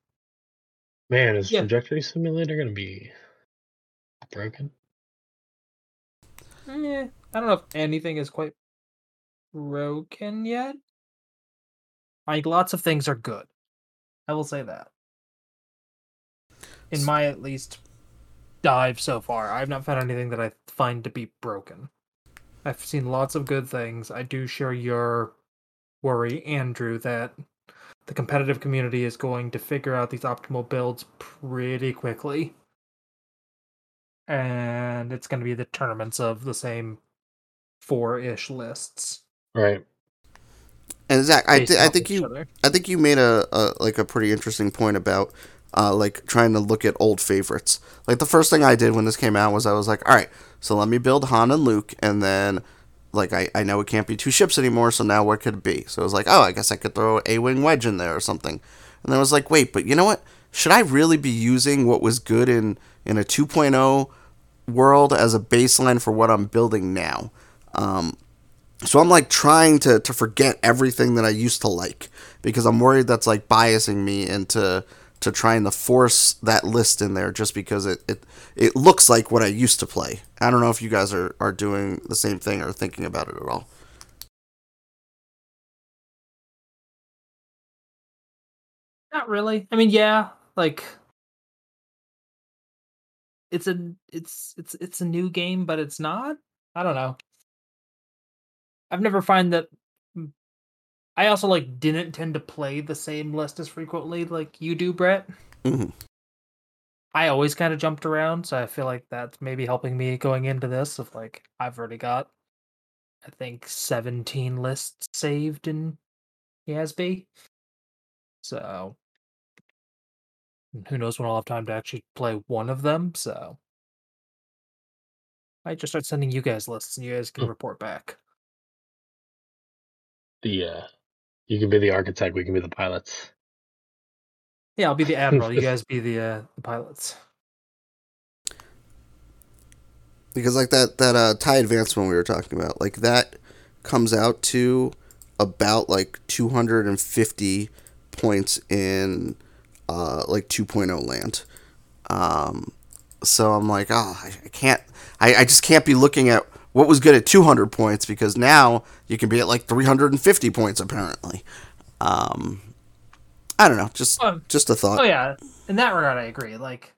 Man, is Yeah. trajectory simulator gonna be broken? Eh, I don't know if anything is quite broken yet. Like lots of things are good. I will say that. In my at least dive so far, I've not found anything that I find to be broken. I've seen lots of good things. I do share your worry, Andrew, that the competitive community is going to figure out these optimal builds pretty quickly. And it's going to be the tournaments of the same four ish lists. Right. And Zach, I, th- I think you other. I think you made a, a like a pretty interesting point about uh, like trying to look at old favorites. Like the first thing I did when this came out was I was like, all right, so let me build Han and Luke, and then like I, I know it can't be two ships anymore, so now what could it be? So I was like, oh, I guess I could throw a wing wedge in there or something. And then I was like, wait, but you know what? Should I really be using what was good in in a 2.0 world as a baseline for what I'm building now? Um, so I'm like trying to, to forget everything that I used to like because I'm worried that's like biasing me into to trying to force that list in there just because it, it it looks like what I used to play. I don't know if you guys are, are doing the same thing or thinking about it at all. Not really. I mean, yeah, like it's a it's it's it's a new game, but it's not. I don't know. I've never find that. I also like didn't tend to play the same list as frequently like you do, Brett. Mhm. I always kind of jumped around, so I feel like that's maybe helping me going into this. Of like, I've already got, I think, seventeen lists saved in ESB. So, who knows when I'll have time to actually play one of them? So, I just start sending you guys lists, and you guys can Hmm. report back. The uh, you can be the architect. We can be the pilots. Yeah, I'll be the admiral. you guys be the uh, the pilots. because like that that uh, tie advancement we were talking about, like that comes out to about like 250 points in uh, like 2.0 land. Um, so I'm like, oh, I, I can't, I, I just can't be looking at what was good at 200 points because now you can be at like 350 points apparently. Um, I don't know, just Um, just a thought. Oh yeah, in that regard, I agree. Like,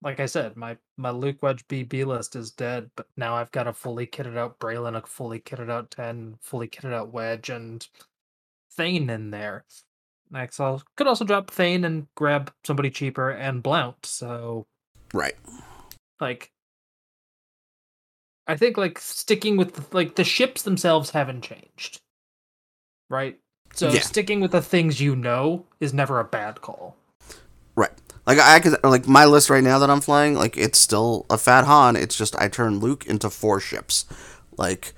like I said, my my Luke Wedge BB list is dead, but now I've got a fully kitted out Braylen, a fully kitted out Ten, fully kitted out Wedge, and Thane in there. Next, I could also drop Thane and grab somebody cheaper and Blount. So, Right. like, I think like sticking with the, like the ships themselves haven't changed, right? So Yeah. sticking with the things you know is never a bad call. Right. Like I could like my list right now that I'm flying, like it's still a Fat Han. It's just I turn Luke into four ships. Like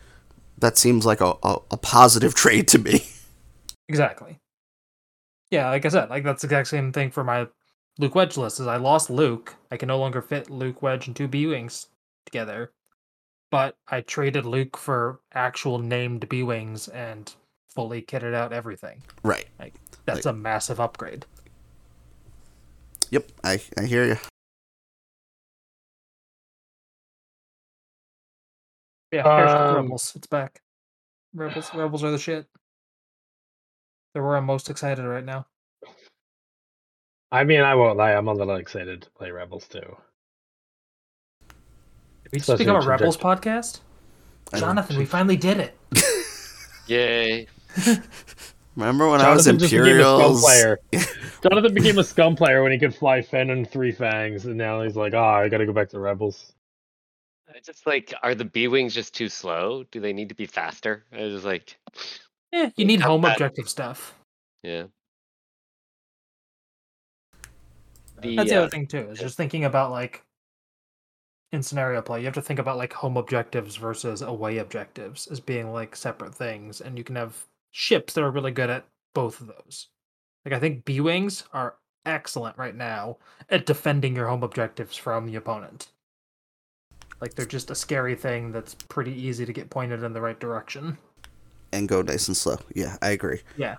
that seems like a, a, a positive trade to me. Exactly. Yeah, like I said, like that's the exact same thing for my Luke Wedge list. Is I lost Luke, I can no longer fit Luke Wedge and two B wings together, but I traded Luke for actual named B wings and fully kitted out everything. Right. That's a massive upgrade. Yep. I I hear you. Yeah, Um, Rebels, it's back. Rebels, Rebels are the shit. They're where I'm most excited right now. I mean, I won't lie. I'm a little excited to play Rebels too. Did we just Especially become a traject- Rebels podcast? Jonathan, we finally did it. Yay. Remember when I was Jonathan just became a scum Imperials? player. Jonathan became a scum player when he could fly Fenn and Three Fangs, and now he's like, "Ah, I gotta go back to Rebels." I just like, are the B wings just too slow? Do they need to be faster? I was just like, Yeah, you need home objective stuff. yeah. The, That's the uh, other thing too. Is just thinking about like in scenario play, you have to think about like home objectives versus away objectives as being like separate things, and you can have ships that are really good at both of those. Like I think B wings are excellent right now at defending your home objectives from the opponent. Like they're just a scary thing that's pretty easy to get pointed in the right direction. and go nice and slow. Yeah, I agree. Yeah.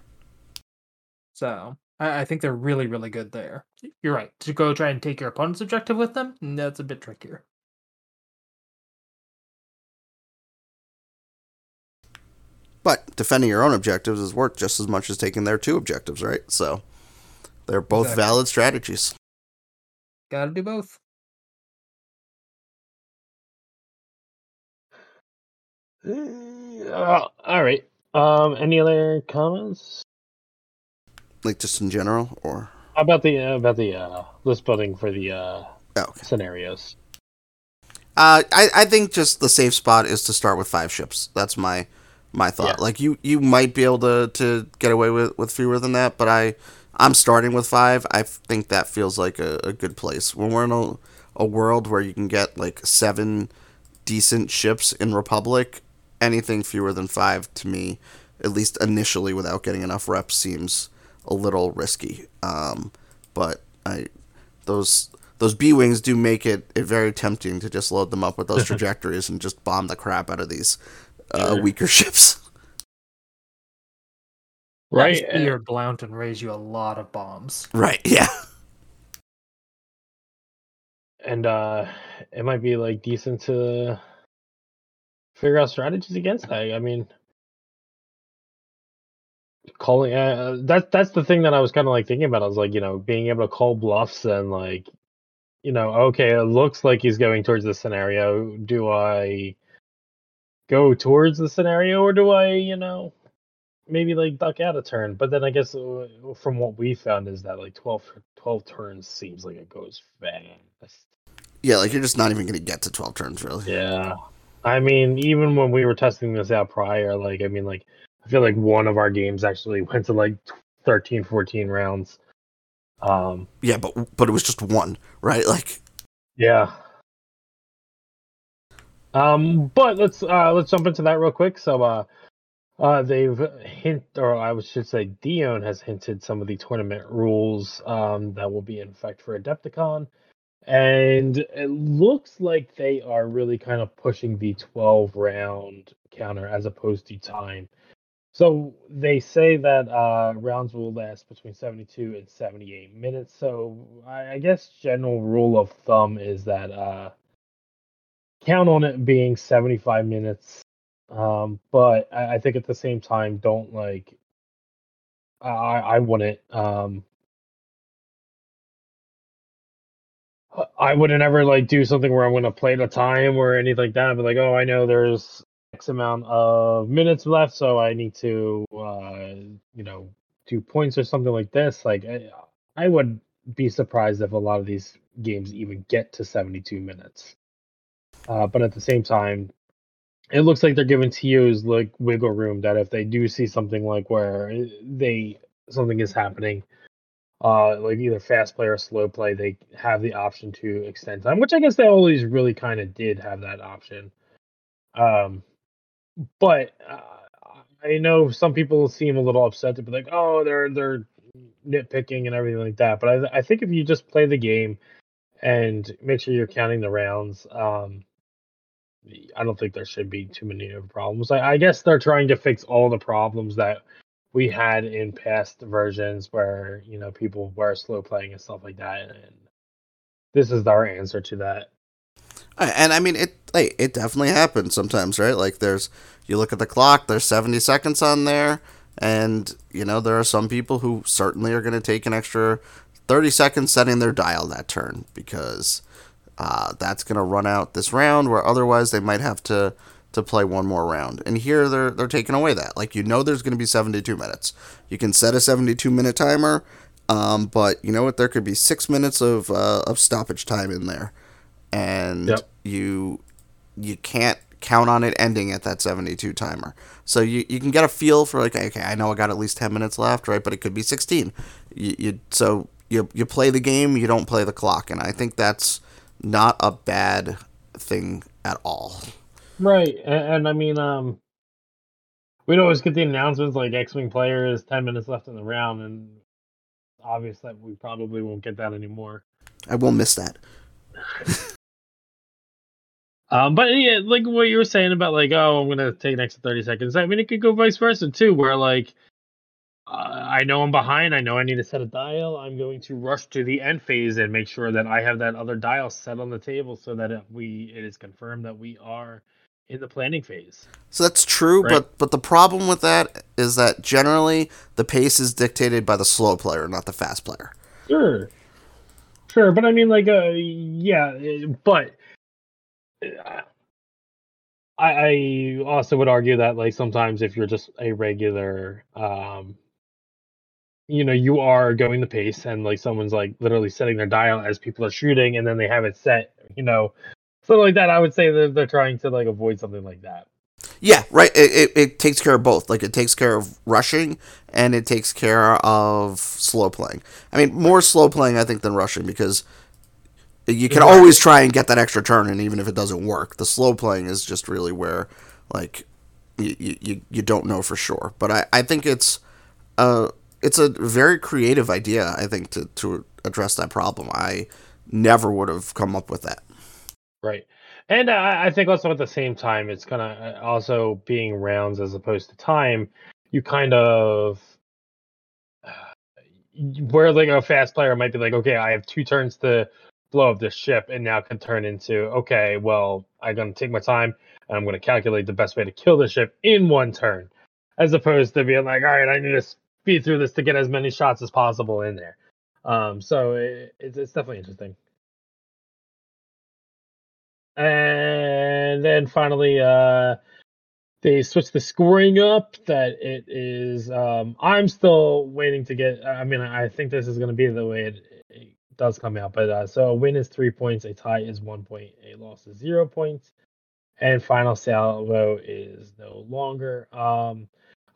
So I, I think they're really, really good there. You're right. To go try and take your opponent's objective with them, that's a bit trickier. But defending your own objectives is worth just as much as taking their two objectives, right? So they're both Exactly. valid strategies. Gotta do both. Uh, all right. Um, any other comments? Like just in general, or How about the uh, about the uh, list building for the uh, oh, okay. scenarios? Uh, I, I think just the safe spot is to start with five ships. That's my my thought. Yeah. Like you you might be able to, to get away with, with fewer than that, but I I'm starting with five. I think that feels like a, a good place. When we're in a, a world where you can get like seven decent ships in Republic, anything fewer than five to me, at least initially without getting enough reps, seems a little risky. Um, but I those those B wings do make it, it very tempting to just load them up with those trajectories and just bomb the crap out of these uh, Sure. weaker ships. Right. Just be your blount and raise you a lot of bombs. Right? Yeah. and uh it might be like decent to figure out strategies against that. I mean, calling uh, that that's the thing that I was kind of like thinking about. I was like, you know, being able to call bluffs and like, you know, okay, it looks like he's going towards this scenario. Do I go towards the scenario or do I, you know, maybe like duck out a turn. But then I guess uh, from what we found is that like 12, 12 turns seems like it goes fast. Yeah, like you're just not even gonna get to twelve turns, really. Yeah. I mean, even when we were testing this out prior, like, I mean, like, I feel like one of our games actually went to like 13, 14 rounds. Um, Yeah, but but it was just one, right? Like, yeah. Um, but let's uh let's jump into that real quick. So uh uh they've hint or I should say Dion has hinted some of the tournament rules um that will be in effect for Adepticon. And it looks like they are really kind of pushing the 12 round counter as opposed to time. So they say that uh, rounds will last between 72 and 78 minutes. So I, I guess general rule of thumb is that uh, count on it being 75 minutes. Um, but I, I think at the same time, don't like. I I wouldn't. Um, I wouldn't ever like do something where I'm gonna play the time or anything like that. But like, oh, I know there's X amount of minutes left, so I need to, uh, you know, do points or something like this. Like, I, I would be surprised if a lot of these games even get to 72 minutes. Uh, but at the same time, it looks like they're giving TOs like wiggle room that if they do see something like where they something is happening, uh, like either fast play or slow play, they have the option to extend time, which I guess they always really kind of did have that option. Um, but uh, I know some people seem a little upset to be like, oh, they're they're nitpicking and everything like that. But I I think if you just play the game and make sure you're counting the rounds, um, I don't think there should be too many problems. I, I guess they're trying to fix all the problems that we had in past versions where you know people were slow playing and stuff like that, and this is our answer to that. and I mean it. Like, it definitely happens sometimes, right? Like there's you look at the clock, there's 70 seconds on there, and you know there are some people who certainly are going to take an extra 30 seconds setting their dial that turn because uh, that's going to run out this round, where otherwise they might have to to play one more round. And here they're they're taking away that. Like you know, there's going to be 72 minutes. You can set a 72 minute timer, um, but you know what? There could be six minutes of uh, of stoppage time in there, and Yep. you you can't count on it ending at that 72 timer. So you, you can get a feel for like okay, I know I got at least 10 minutes left, right? But it could be 16. You, you so you you play the game, you don't play the clock, and I think that's not a bad thing at all. Right, and, and I mean, um, we'd always get the announcements like X-wing player is ten minutes left in the round, and obvious that we probably won't get that anymore. I will miss that. Um, but yeah, like what you were saying about like, oh, I'm gonna take an extra thirty seconds. I mean, it could go vice versa too, where like, I know I'm behind. I know I need to set a dial. I'm going to rush to the end phase and make sure that I have that other dial set on the table so that it, we it is confirmed that we are in the planning phase. So that's true, Right. but but the problem with that is that generally the pace is dictated by the slow player, not the fast player. Sure, sure, but I mean, like, uh, yeah, but uh, I, I also would argue that, like, sometimes if you're just a regular, um, you know, you are going the pace, and like someone's like literally setting their dial as people are shooting, and then they have it set, you know, something like that. I would say that they're trying to like avoid something like that. Yeah, right. It, it, it takes care of both. Like it takes care of rushing and it takes care of slow playing. I mean, more slow playing I think than rushing because you can Right. always try and get that extra turn, and even if it doesn't work, the slow playing is just really where like you you, you don't know for sure. But I, I think it's uh it's a very creative idea. I think to to address that problem. I never would have come up with that. Right. And I, I think also at the same time, it's kind of uh, also being rounds as opposed to time. You kind of where like a fast player might be like, okay, I have two turns to blow up this ship, and now can turn into, okay, well, I'm gonna take my time and I'm gonna calculate the best way to kill the ship in one turn, as opposed to being like, all right, I need to speed through this to get as many shots as possible in there. Um, so it, it's it's definitely interesting. And then finally, uh, they switched the scoring up. That it is. Um, I'm still waiting to get. I mean, I think this is going to be the way it, it does come out. But uh, so a win is three points, a tie is one point, a loss is zero points, and final salvo is no longer. Um,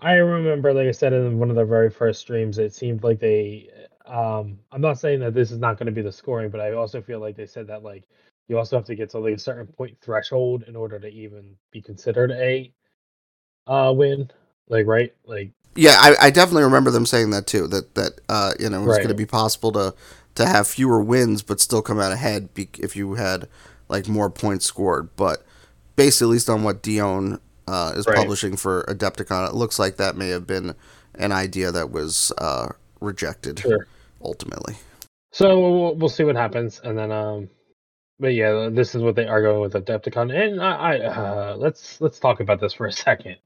I remember, like I said in one of the very first streams, it seemed like they. Um, I'm not saying that this is not going to be the scoring, but I also feel like they said that like you also have to get to like a certain point threshold in order to even be considered a uh win. Like right, like Yeah, I, I definitely remember them saying that too. That that uh, you know it was Right. going to be possible to to have fewer wins but still come out ahead be- if you had like more points scored. But based at least on what Dion uh, is Right. publishing for Adepticon, it looks like that may have been an idea that was uh, rejected sure. ultimately. So we'll, we'll see what happens, and then um, but yeah, this is what they are going with Adepticon, and I, I uh, let's let's talk about this for a second.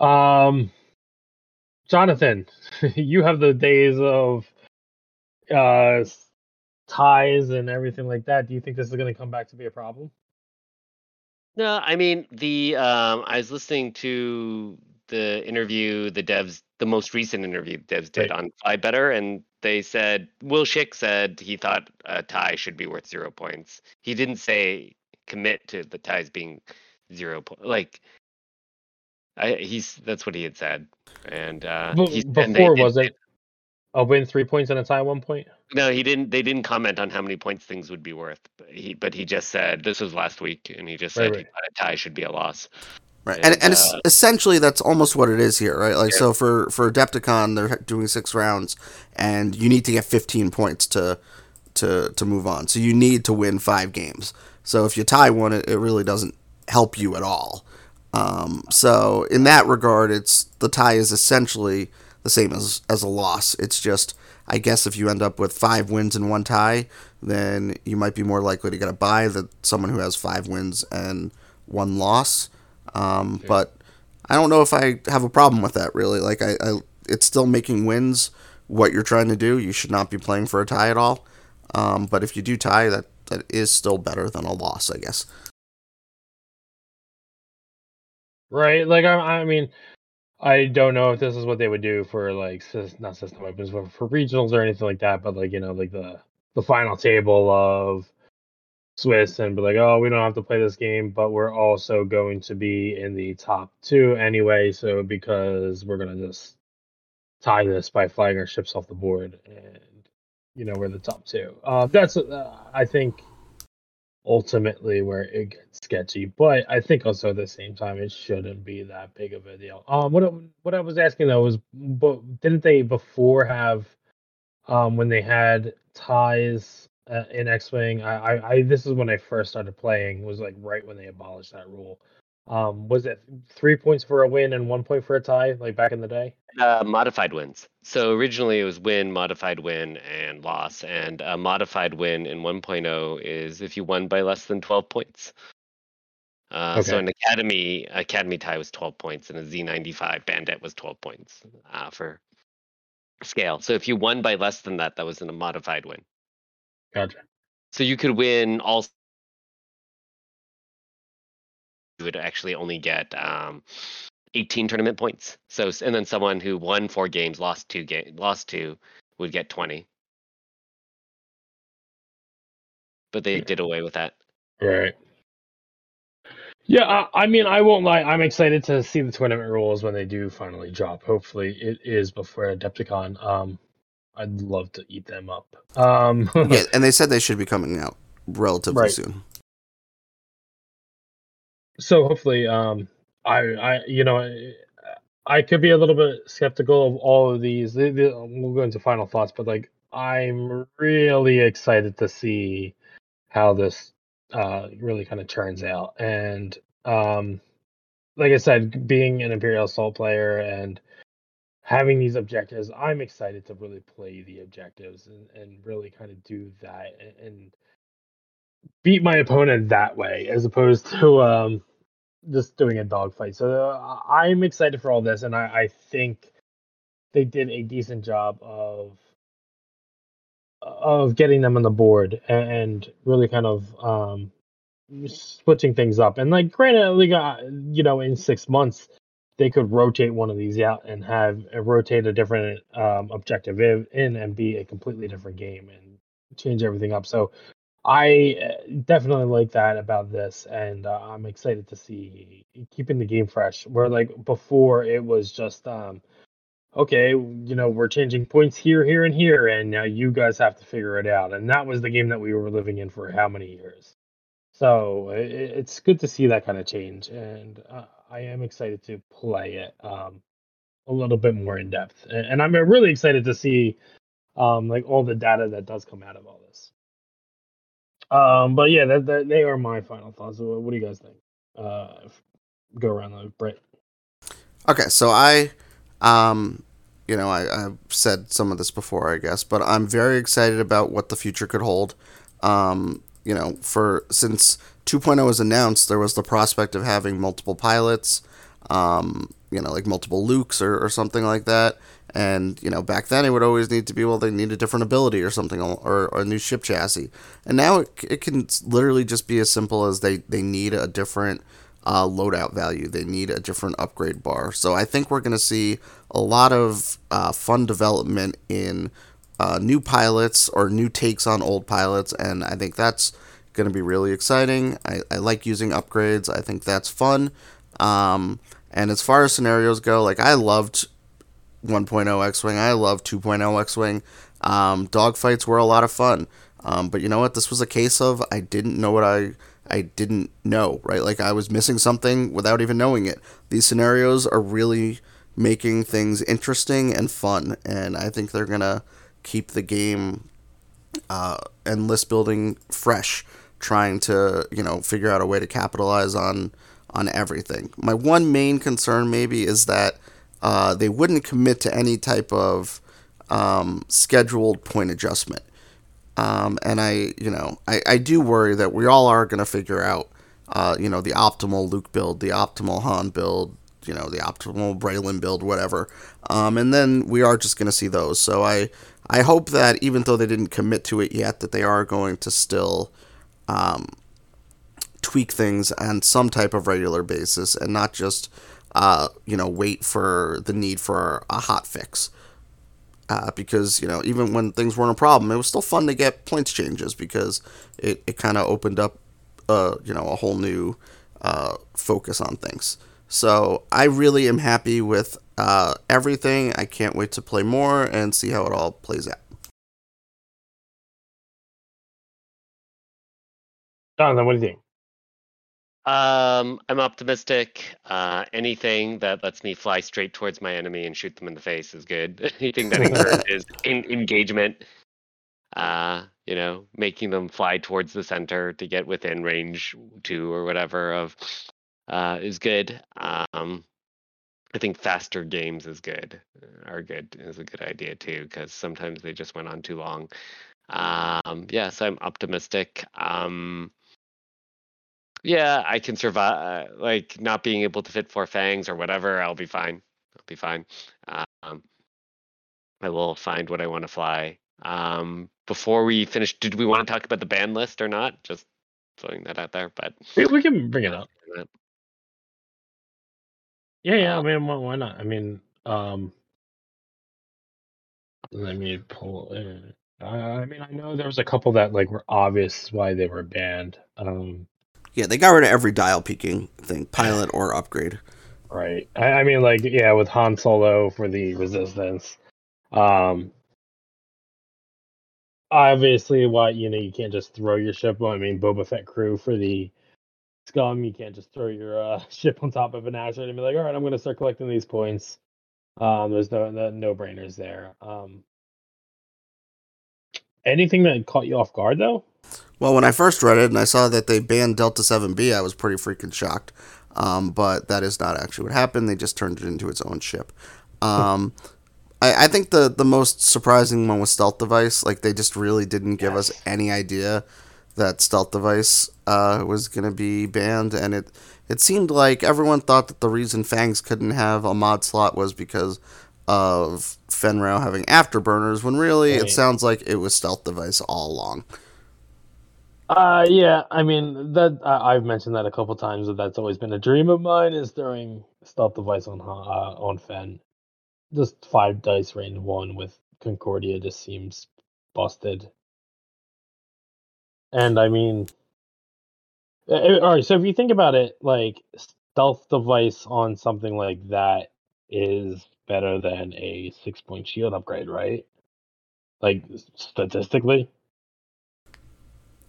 Um, Jonathan, you have the days of uh ties and everything like that. Do you think this is going to come back to be a problem? No, I mean the um I was listening to the interview the devs the most recent interview the devs did Right. on Fly Better and they said Will Schick said he thought a tie should be worth zero points. He didn't say commit to the ties being zero point like I he's that's what he had said. And uh Be- he, and they before was it a win three points and a tie one point? No, he didn't. They didn't comment on how many points things would be worth. But he, but he just said this was last week, and he just said he right. thought a tie should be a loss. Right, and And, and es- uh, essentially that's almost what it is here, right? Like Yeah. so for for Adepticon, they're doing six rounds, and you need to get 15 points to to to move on. So you need to win five games. So if you tie one, it, it really doesn't help you at all. Um, so in that regard, it's the tie is essentially the same as as a loss. It's just I guess if you end up with five wins and one tie, then you might be more likely to get a buy than someone who has five wins and one loss. Um, But I don't know if I have a problem with that really. Like I, I, it's still making wins what you're trying to do. You should not be playing for a tie at all. Um, but if you do tie, that that is still better than a loss, I guess. Right. Like I, I mean, I don't know if this is what they would do for like not system weapons, but for regionals or anything like that. But like you know, like the the final table of Swiss and be like, oh, we don't have to play this game, but we're also going to be in the top two anyway. So because we're gonna just tie this by flying our ships off the board, and you know we're the top two. Uh, that's uh, I think ultimately where it gets sketchy. But I think also at the same time it shouldn't be that big of a deal. Um, what what I was asking though was, but didn't they before have, um, when they had ties uh, in X Wing? I, I, I this is when I first started playing. Was like right when they abolished that rule. Um, was it three points for a win and one point for a tie, like back in the day? Uh, modified wins. So originally it was win, modified win, and loss. And a modified win in 1.0 is if you won by less than 12 points. Uh, So an academy academy tie was 12 points, and a Z95 bandit was 12 points uh, for scale. So if you won by less than that, that was in a modified win. Gotcha. So you could win all. You would actually only get um, 18 tournament points. So and then someone who won four games, lost two game, lost two, would get 20. But they did away with that. Right. Yeah, I, I mean, I won't lie. I'm excited to see the tournament rules when they do finally drop. Hopefully, it is before Adepticon. Um, I'd love to eat them up. Um, yeah, and they said they should be coming out relatively Right. soon. So hopefully, um, I, I, you know, I, could be a little bit skeptical of all of these. The- the- We'll go into final thoughts, but like, I'm really excited to see how this uh really kind of turns out. And um, like I said, being an Imperial Assault player and having these objectives, I'm excited to really play the objectives and, and really kind of do that and, and beat my opponent that way as opposed to um just doing a dogfight. So uh, I'm excited for all this, and I, I think they did a decent job of of getting them on the board and, and really kind of um switching things up. And like, granted, like, uh, you know, in six months, they could rotate one of these out and have uh, rotate a different um, objective in, in and be a completely different game and change everything up. So I uh, definitely like that about this, and uh, I'm excited to see keeping the game fresh. Where like before, it was just um, okay, you know, we're changing points here, here, and here, and now you guys have to figure it out. And that was the game that we were living in for how many years? So it, it's good to see that kind of change, and uh, I am excited to play it um, a little bit more in depth, and, and I'm really excited to see um, like all the data that does come out of all this. Um, but yeah, that, that they are my final thoughts. What, what do you guys think? Uh, go around the Brent. Okay, so I, um, you know, I, I've said some of this before, I guess, but I'm very excited about what the future could hold. Um, you know, for since 2.0 was announced, there was the prospect of having multiple pilots, um, you know, like multiple Lukes or, or something like that. And you know, back then it would always need to be well, they need a different ability or something, or, or a new ship chassis. And now it, it can literally just be as simple as they they need a different uh, loadout value. They need a different upgrade bar. So I think we're going to see a lot of uh, fun development in uh, new pilots or new takes on old pilots, and I think that's going to be really exciting. I, I like using upgrades. I think that's fun. Um, and as far as scenarios go, like I loved 1.0 X-wing. I love 2.0 X-wing. Um, dogfights were a lot of fun. Um, but you know what? This was a case of I didn't know what I I didn't know, right? Like I was missing something without even knowing it. These scenarios are really making things interesting and fun, and I think they're gonna keep the game uh, and list building fresh, trying to you know figure out a way to capitalize on on everything. My one main concern maybe is that uh, they wouldn't commit to any type of um, scheduled point adjustment. Um, and I, you know, I, I do worry that we all are going to figure out, uh, you know, the optimal Luke build, the optimal Han build, you know, the optimal Braylen build, whatever. Um, and then we are just going to see those. So I, I hope that even though they didn't commit to it yet, that they are going to still um, tweak things on some type of regular basis and not just uh, you know, wait for the need for a hot fix. Uh, because you know, even when things weren't a problem, it was still fun to get points changes because it, it kind of opened up, uh, you know, a whole new uh, focus on things. So I really am happy with uh, everything. I can't wait to play more and see how it all plays out. Jonathan, what do you think? Um, I'm optimistic. Uh, anything that lets me fly straight towards my enemy and shoot them in the face is good. anything that encourages in- engagement, uh, you know, making them fly towards the center to get within range two or whatever of, uh, is good. Um, I think faster games is good. Are good is a good idea too because sometimes they just went on too long. Um, yes, yeah, so I'm optimistic. Um, yeah, I can survive. Uh, like not being able to fit four fangs or whatever, I'll be fine. I'll be fine. Um, I will find what I want to fly. Um, before we finish, did we want to talk about the ban list or not? Just throwing that out there, but we, can bring it up. Yeah, yeah. I mean, why not? I mean, um, let me pull. In. I mean, I know there was a couple that like were obvious why they were banned. Um, yeah, they got rid of every dial peaking thing, pilot or upgrade. Right. I, I mean, like, yeah, with Han Solo for the Resistance. Um, obviously, why you know you can't just throw your ship. I mean, Boba Fett crew for the Scum, you can't just throw your uh, ship on top of an asteroid and be like, all right, I'm going to start collecting these points. Um, there's no no, no brainers there. Um, anything that caught you off guard though? Well, when I first read it and I saw that they banned Delta 7B, I was pretty freaking shocked. Um, but that is not actually what happened. They just turned it into its own ship. Um, I, I, think the, the most surprising one was Stealth Device. Like, they just really didn't give us any idea that Stealth Device uh, was going to be banned. And it, it seemed like everyone thought that the reason Fangs couldn't have a mod slot was because of Fenn Rau having afterburners, when really right. it sounds like it was Stealth Device all along. Uh, yeah. I mean that I I've mentioned that a couple times. That that's always been a dream of mine is throwing stealth device on uh, on Fenn. Just five dice range one with Concordia just seems busted. And I mean, uh, all right. So if you think about it, like stealth device on something like that is better than a six point shield upgrade, right? Like statistically.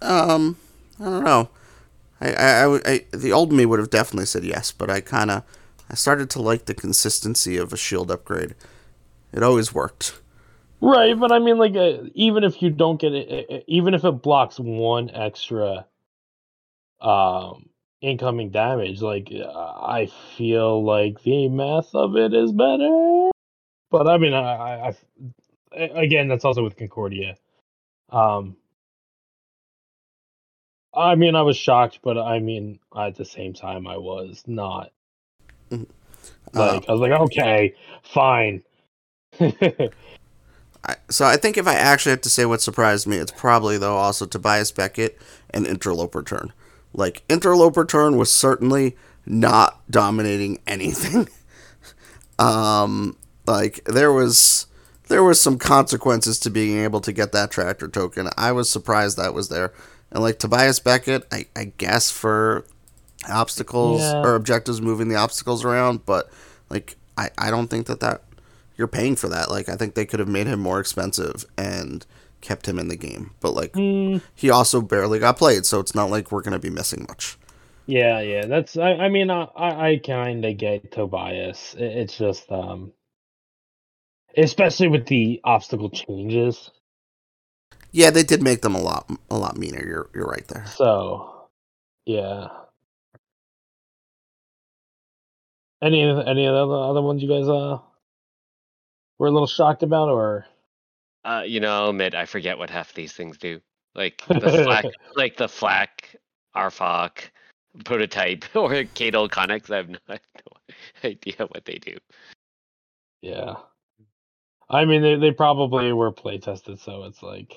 Um, I don't know. I, I, I, I the old me would have definitely said yes, but I kind of, I started to like the consistency of a shield upgrade. It always worked. Right, but I mean, like, uh, even if you don't get it, uh, uh, even if it blocks one extra um incoming damage, like, I feel like the math of it is better. But I mean, i i again, that's also with Concordia. Um, I mean, I was shocked, but I mean, at the same time, I was not. Mhm. Like, I was like, okay, fine. I, so I think if I actually have to say what surprised me, it's probably though also Tobias Beckett and Interloper Turn. Like Interloper Turn was certainly not dominating anything. um, like there was there was some consequences to being able to get that tractor token. I was surprised that was there. And like Tobias Beckett, I, I guess for obstacles Yeah. or objectives moving the obstacles around, but like I, I don't think that that you're paying for that. Like I think they could have made him more expensive and kept him in the game. But like Hmm. he also barely got played, so it's not like we're gonna be missing much. Yeah, yeah. That's I, I mean I I, I kind of get Tobias. It, it's just um especially with the obstacle changes. Yeah, they did make them a lot a lot meaner. You're you're right there. So, yeah. Any any of the other other ones you guys uh were a little shocked about or Uh, you know, I'll admit I forget what half these things do. Like the flak, like the flak, Arfok, prototype, or Cadol Conics. I have no, I have no idea what they do. yeah. I mean they they probably were play tested so it's like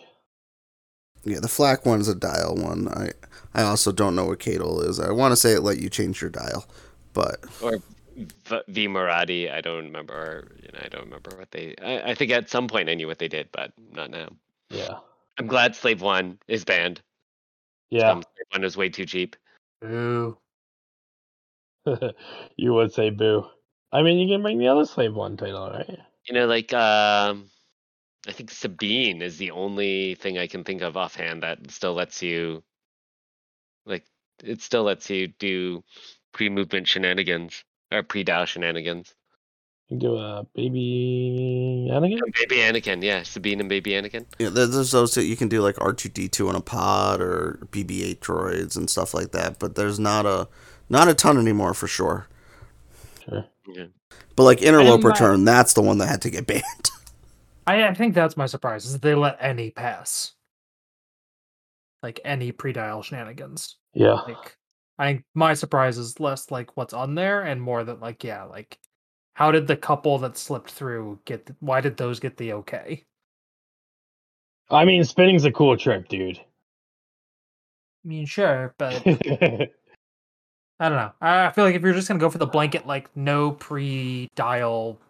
Yeah, the flak one's a dial one. I I also don't know what Cadle is. I want to say it let you change your dial, but Or v, v Maradi. I don't remember. Or, you know, I don't remember what they. I, I think at some point I knew what they did, but not now. yeah. I'm glad Slave One is banned. Yeah. Um, Slave One was way too cheap. Ooh. you would say boo. I mean you can bring the other slave one title, right? You know, like um, I think Sabine is the only thing I can think of offhand that still lets you, like, it still lets you do pre-movement shenanigans or pre-dial shenanigans. You can do a baby Anakin? And Baby Anakin, yeah, Sabine and Baby Anakin. yeah, there's those that you can do like R2D2 in a pod or BB-8 droids and stuff like that. But there's not a not a ton anymore for sure. Sure. Yeah. But like Interloper my- Turn, that's the one that had to get banned. I, I think that's my surprise is that they let any pass. Like any pre-dial shenanigans. Yeah. Like I think my surprise is less like what's on there and more that like yeah, like how did the couple that slipped through get the, why did those get the okay? I mean spinning's a cool trick, dude. I mean sure, but I don't know. I I feel like if you're just gonna go for the blanket like no pre-dial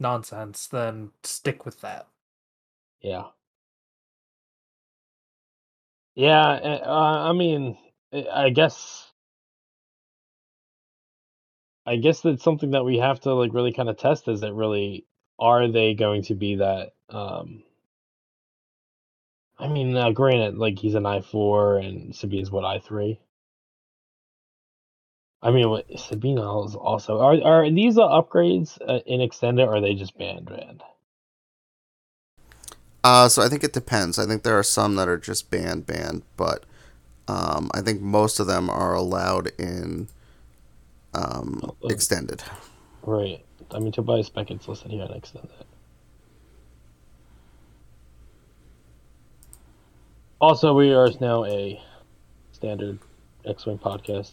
nonsense, then stick with that. yeah. Yeah, eh, uh, I mean, eh, I guess I guess that's something that we have to like really kind of test is that really are they going to be that um I mean, now granted, like he's an i4 and Sabine's what i3. I mean, what Sabine is also are are these uh, upgrades uh, in extended or are they just banned banned? Uh, so I think it depends. I think there are some that are just banned, banned, but um, I think most of them are allowed in um, Oh, oh. extended. Right. I mean, Tobias Beckett's listed here in extended. Also, we are now a standard X-wing podcast.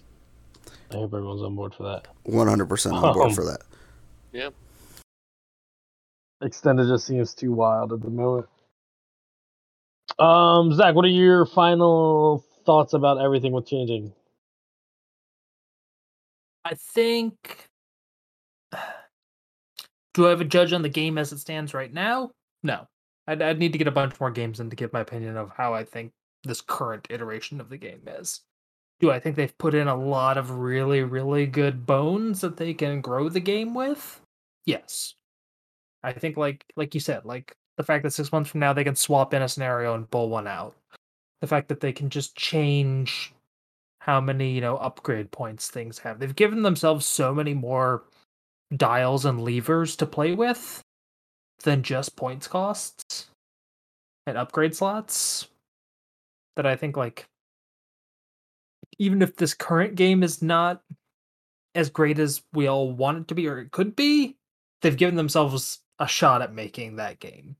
I hope everyone's on board for that. One hundred percent on board Um, for that. Yep. Extended just seems too wild at the moment. Um, Zach, what are your final thoughts about everything with changing? I think. Do I have a judge on the game as it stands right now? No. I'd, I'd need to get a bunch more games in to give my opinion of how I think this current iteration of the game is. Do I think they've put in a lot of really, really good bones that they can grow the game with? Yes. I think like like you said, like the fact that six months from now they can swap in a scenario and pull one out. The fact that they can just change how many, you know, upgrade points things have. They've given themselves so many more dials and levers to play with than just points costs and upgrade slots that I think like even if this current game is not as great as we all want it to be or it could be, they've given themselves a shot at making that game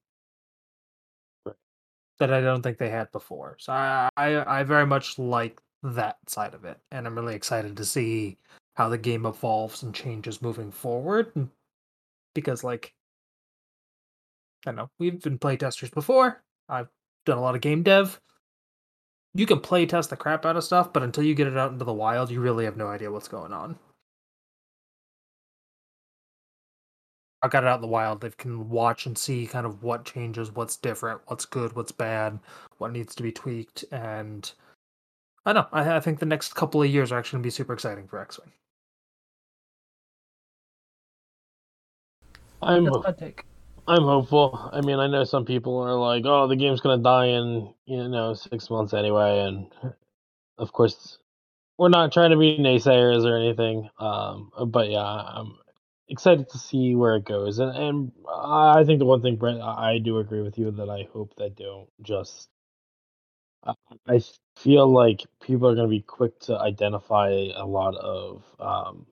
that I don't think they had before. So I, I I very much like that side of it, and I'm really excited to see how the game evolves and changes moving forward. Because like I don't know, we've been playtesters before. I've done a lot of game dev. You can play test the crap out of stuff, but until you get it out into the wild, you really have no idea what's going on. I got it out in the wild. They can watch and see kind of what changes, what's different, what's good, what's bad, what needs to be tweaked, and I don't know. I, I think the next couple of years are actually going to be super exciting for X Wing. I'm That's my take. I'm hopeful. I mean, I know some people are like, "Oh, the game's gonna die in you know six months anyway," and of course, we're not trying to be naysayers or anything. Um, but yeah, I'm excited to see where it goes, and and I think the one thing, Brent, I do agree with you that I hope that don't just. I feel like people are gonna be quick to identify a lot of um,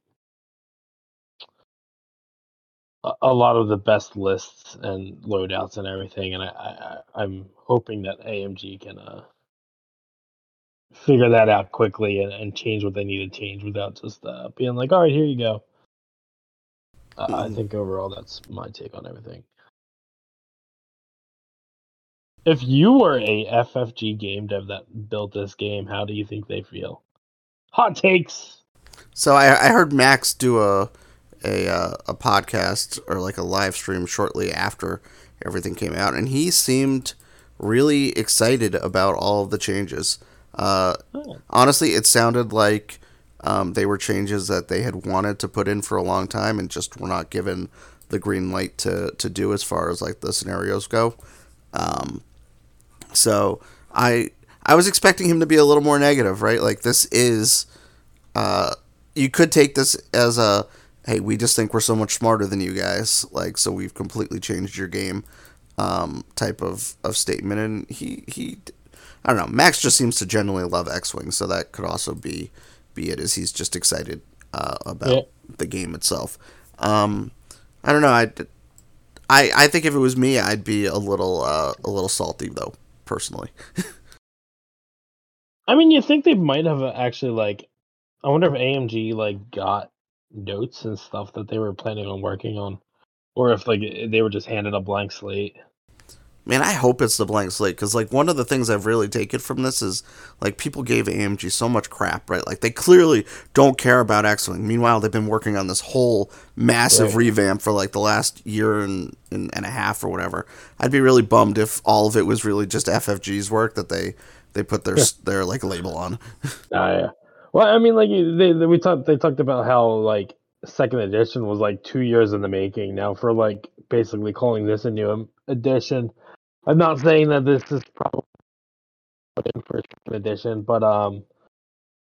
a, lot of the best lists and loadouts and everything, and I, I I'm hoping that AMG can uh figure that out quickly and, and change what they need to change without just uh, being like, all right, here you go. Uh, I think overall that's my take on everything. If you were a FFG game dev that built this game, how do you think they feel? Hot takes. So I, I heard Max do a a uh, a podcast or like a live stream shortly after everything came out, and he seemed really excited about all the changes. Uh, Oh. honestly, it sounded like um, they were changes that they had wanted to put in for a long time and just were not given the green light to to do as far as like the scenarios go. Um, so I I was expecting him to be a little more negative, right? Like this is uh, you could take this as a hey, we just think we're so much smarter than you guys, like so we've completely changed your game um, type of, of statement. And he he, I don't know. Max just seems to genuinely love X Wing, so that could also be be it. Is he's just excited uh, about Yeah. the game itself. Um, I don't know. I I I think if it was me, I'd be a little uh, a little salty though, personally. I mean, you think they might have actually like. I wonder if AMG like got notes and stuff that they were planning on working on, or if like they were just handed a blank slate. Man, I hope it's the blank slate because, like, one of the things I've really taken from this is, like, people gave AMG so much crap, right? Like, they clearly don't care about X Wing. Meanwhile, they've been working on this whole massive Right. revamp for, like, the last year and, and, and a half or whatever. I'd be really bummed if all of it was really just FFG's work that they, they put their, their, like, label on. Ah, yeah. Well, I mean, like they, they we talked they talked about how like second edition was like two years in the making. Now for like basically calling this a new edition. I'm not saying that this is probably for second edition, but um,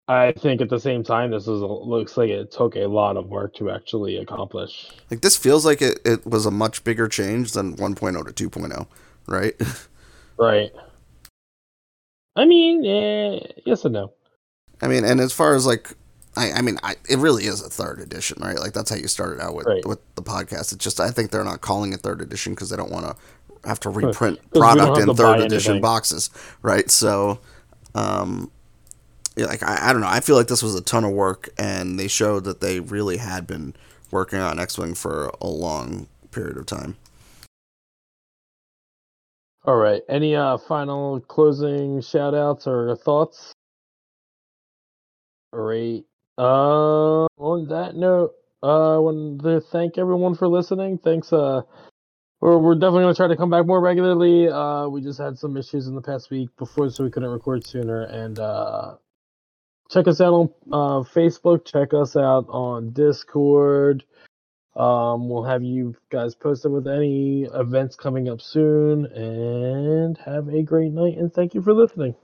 I think at the same time this is looks like it took a lot of work to actually accomplish. Like, this feels like it, it was a much bigger change than 1.0 to 2.0, right? Right. I mean, eh, yes and no. I mean, and as far as like, I, I mean, I, it really is a third edition, right? Like that's how you started out with Right. with the podcast. It's just I think they're not calling it third edition because they don't want to have to reprint product in third edition anything. boxes, right? So, um, yeah, like I, I don't know. I feel like this was a ton of work, and they showed that they really had been working on X Wing for a long period of time. All right. Any uh final closing shout outs or thoughts? Great. Uh, on that note, uh, I want to thank everyone for listening. Thanks. Uh, we're we're definitely gonna try to come back more regularly. Uh, we just had some issues in the past week before, so we couldn't record sooner. And uh, check us out on uh, Facebook. Check us out on Discord. Um, we'll have you guys posted with any events coming up soon. And have a great night. And thank you for listening.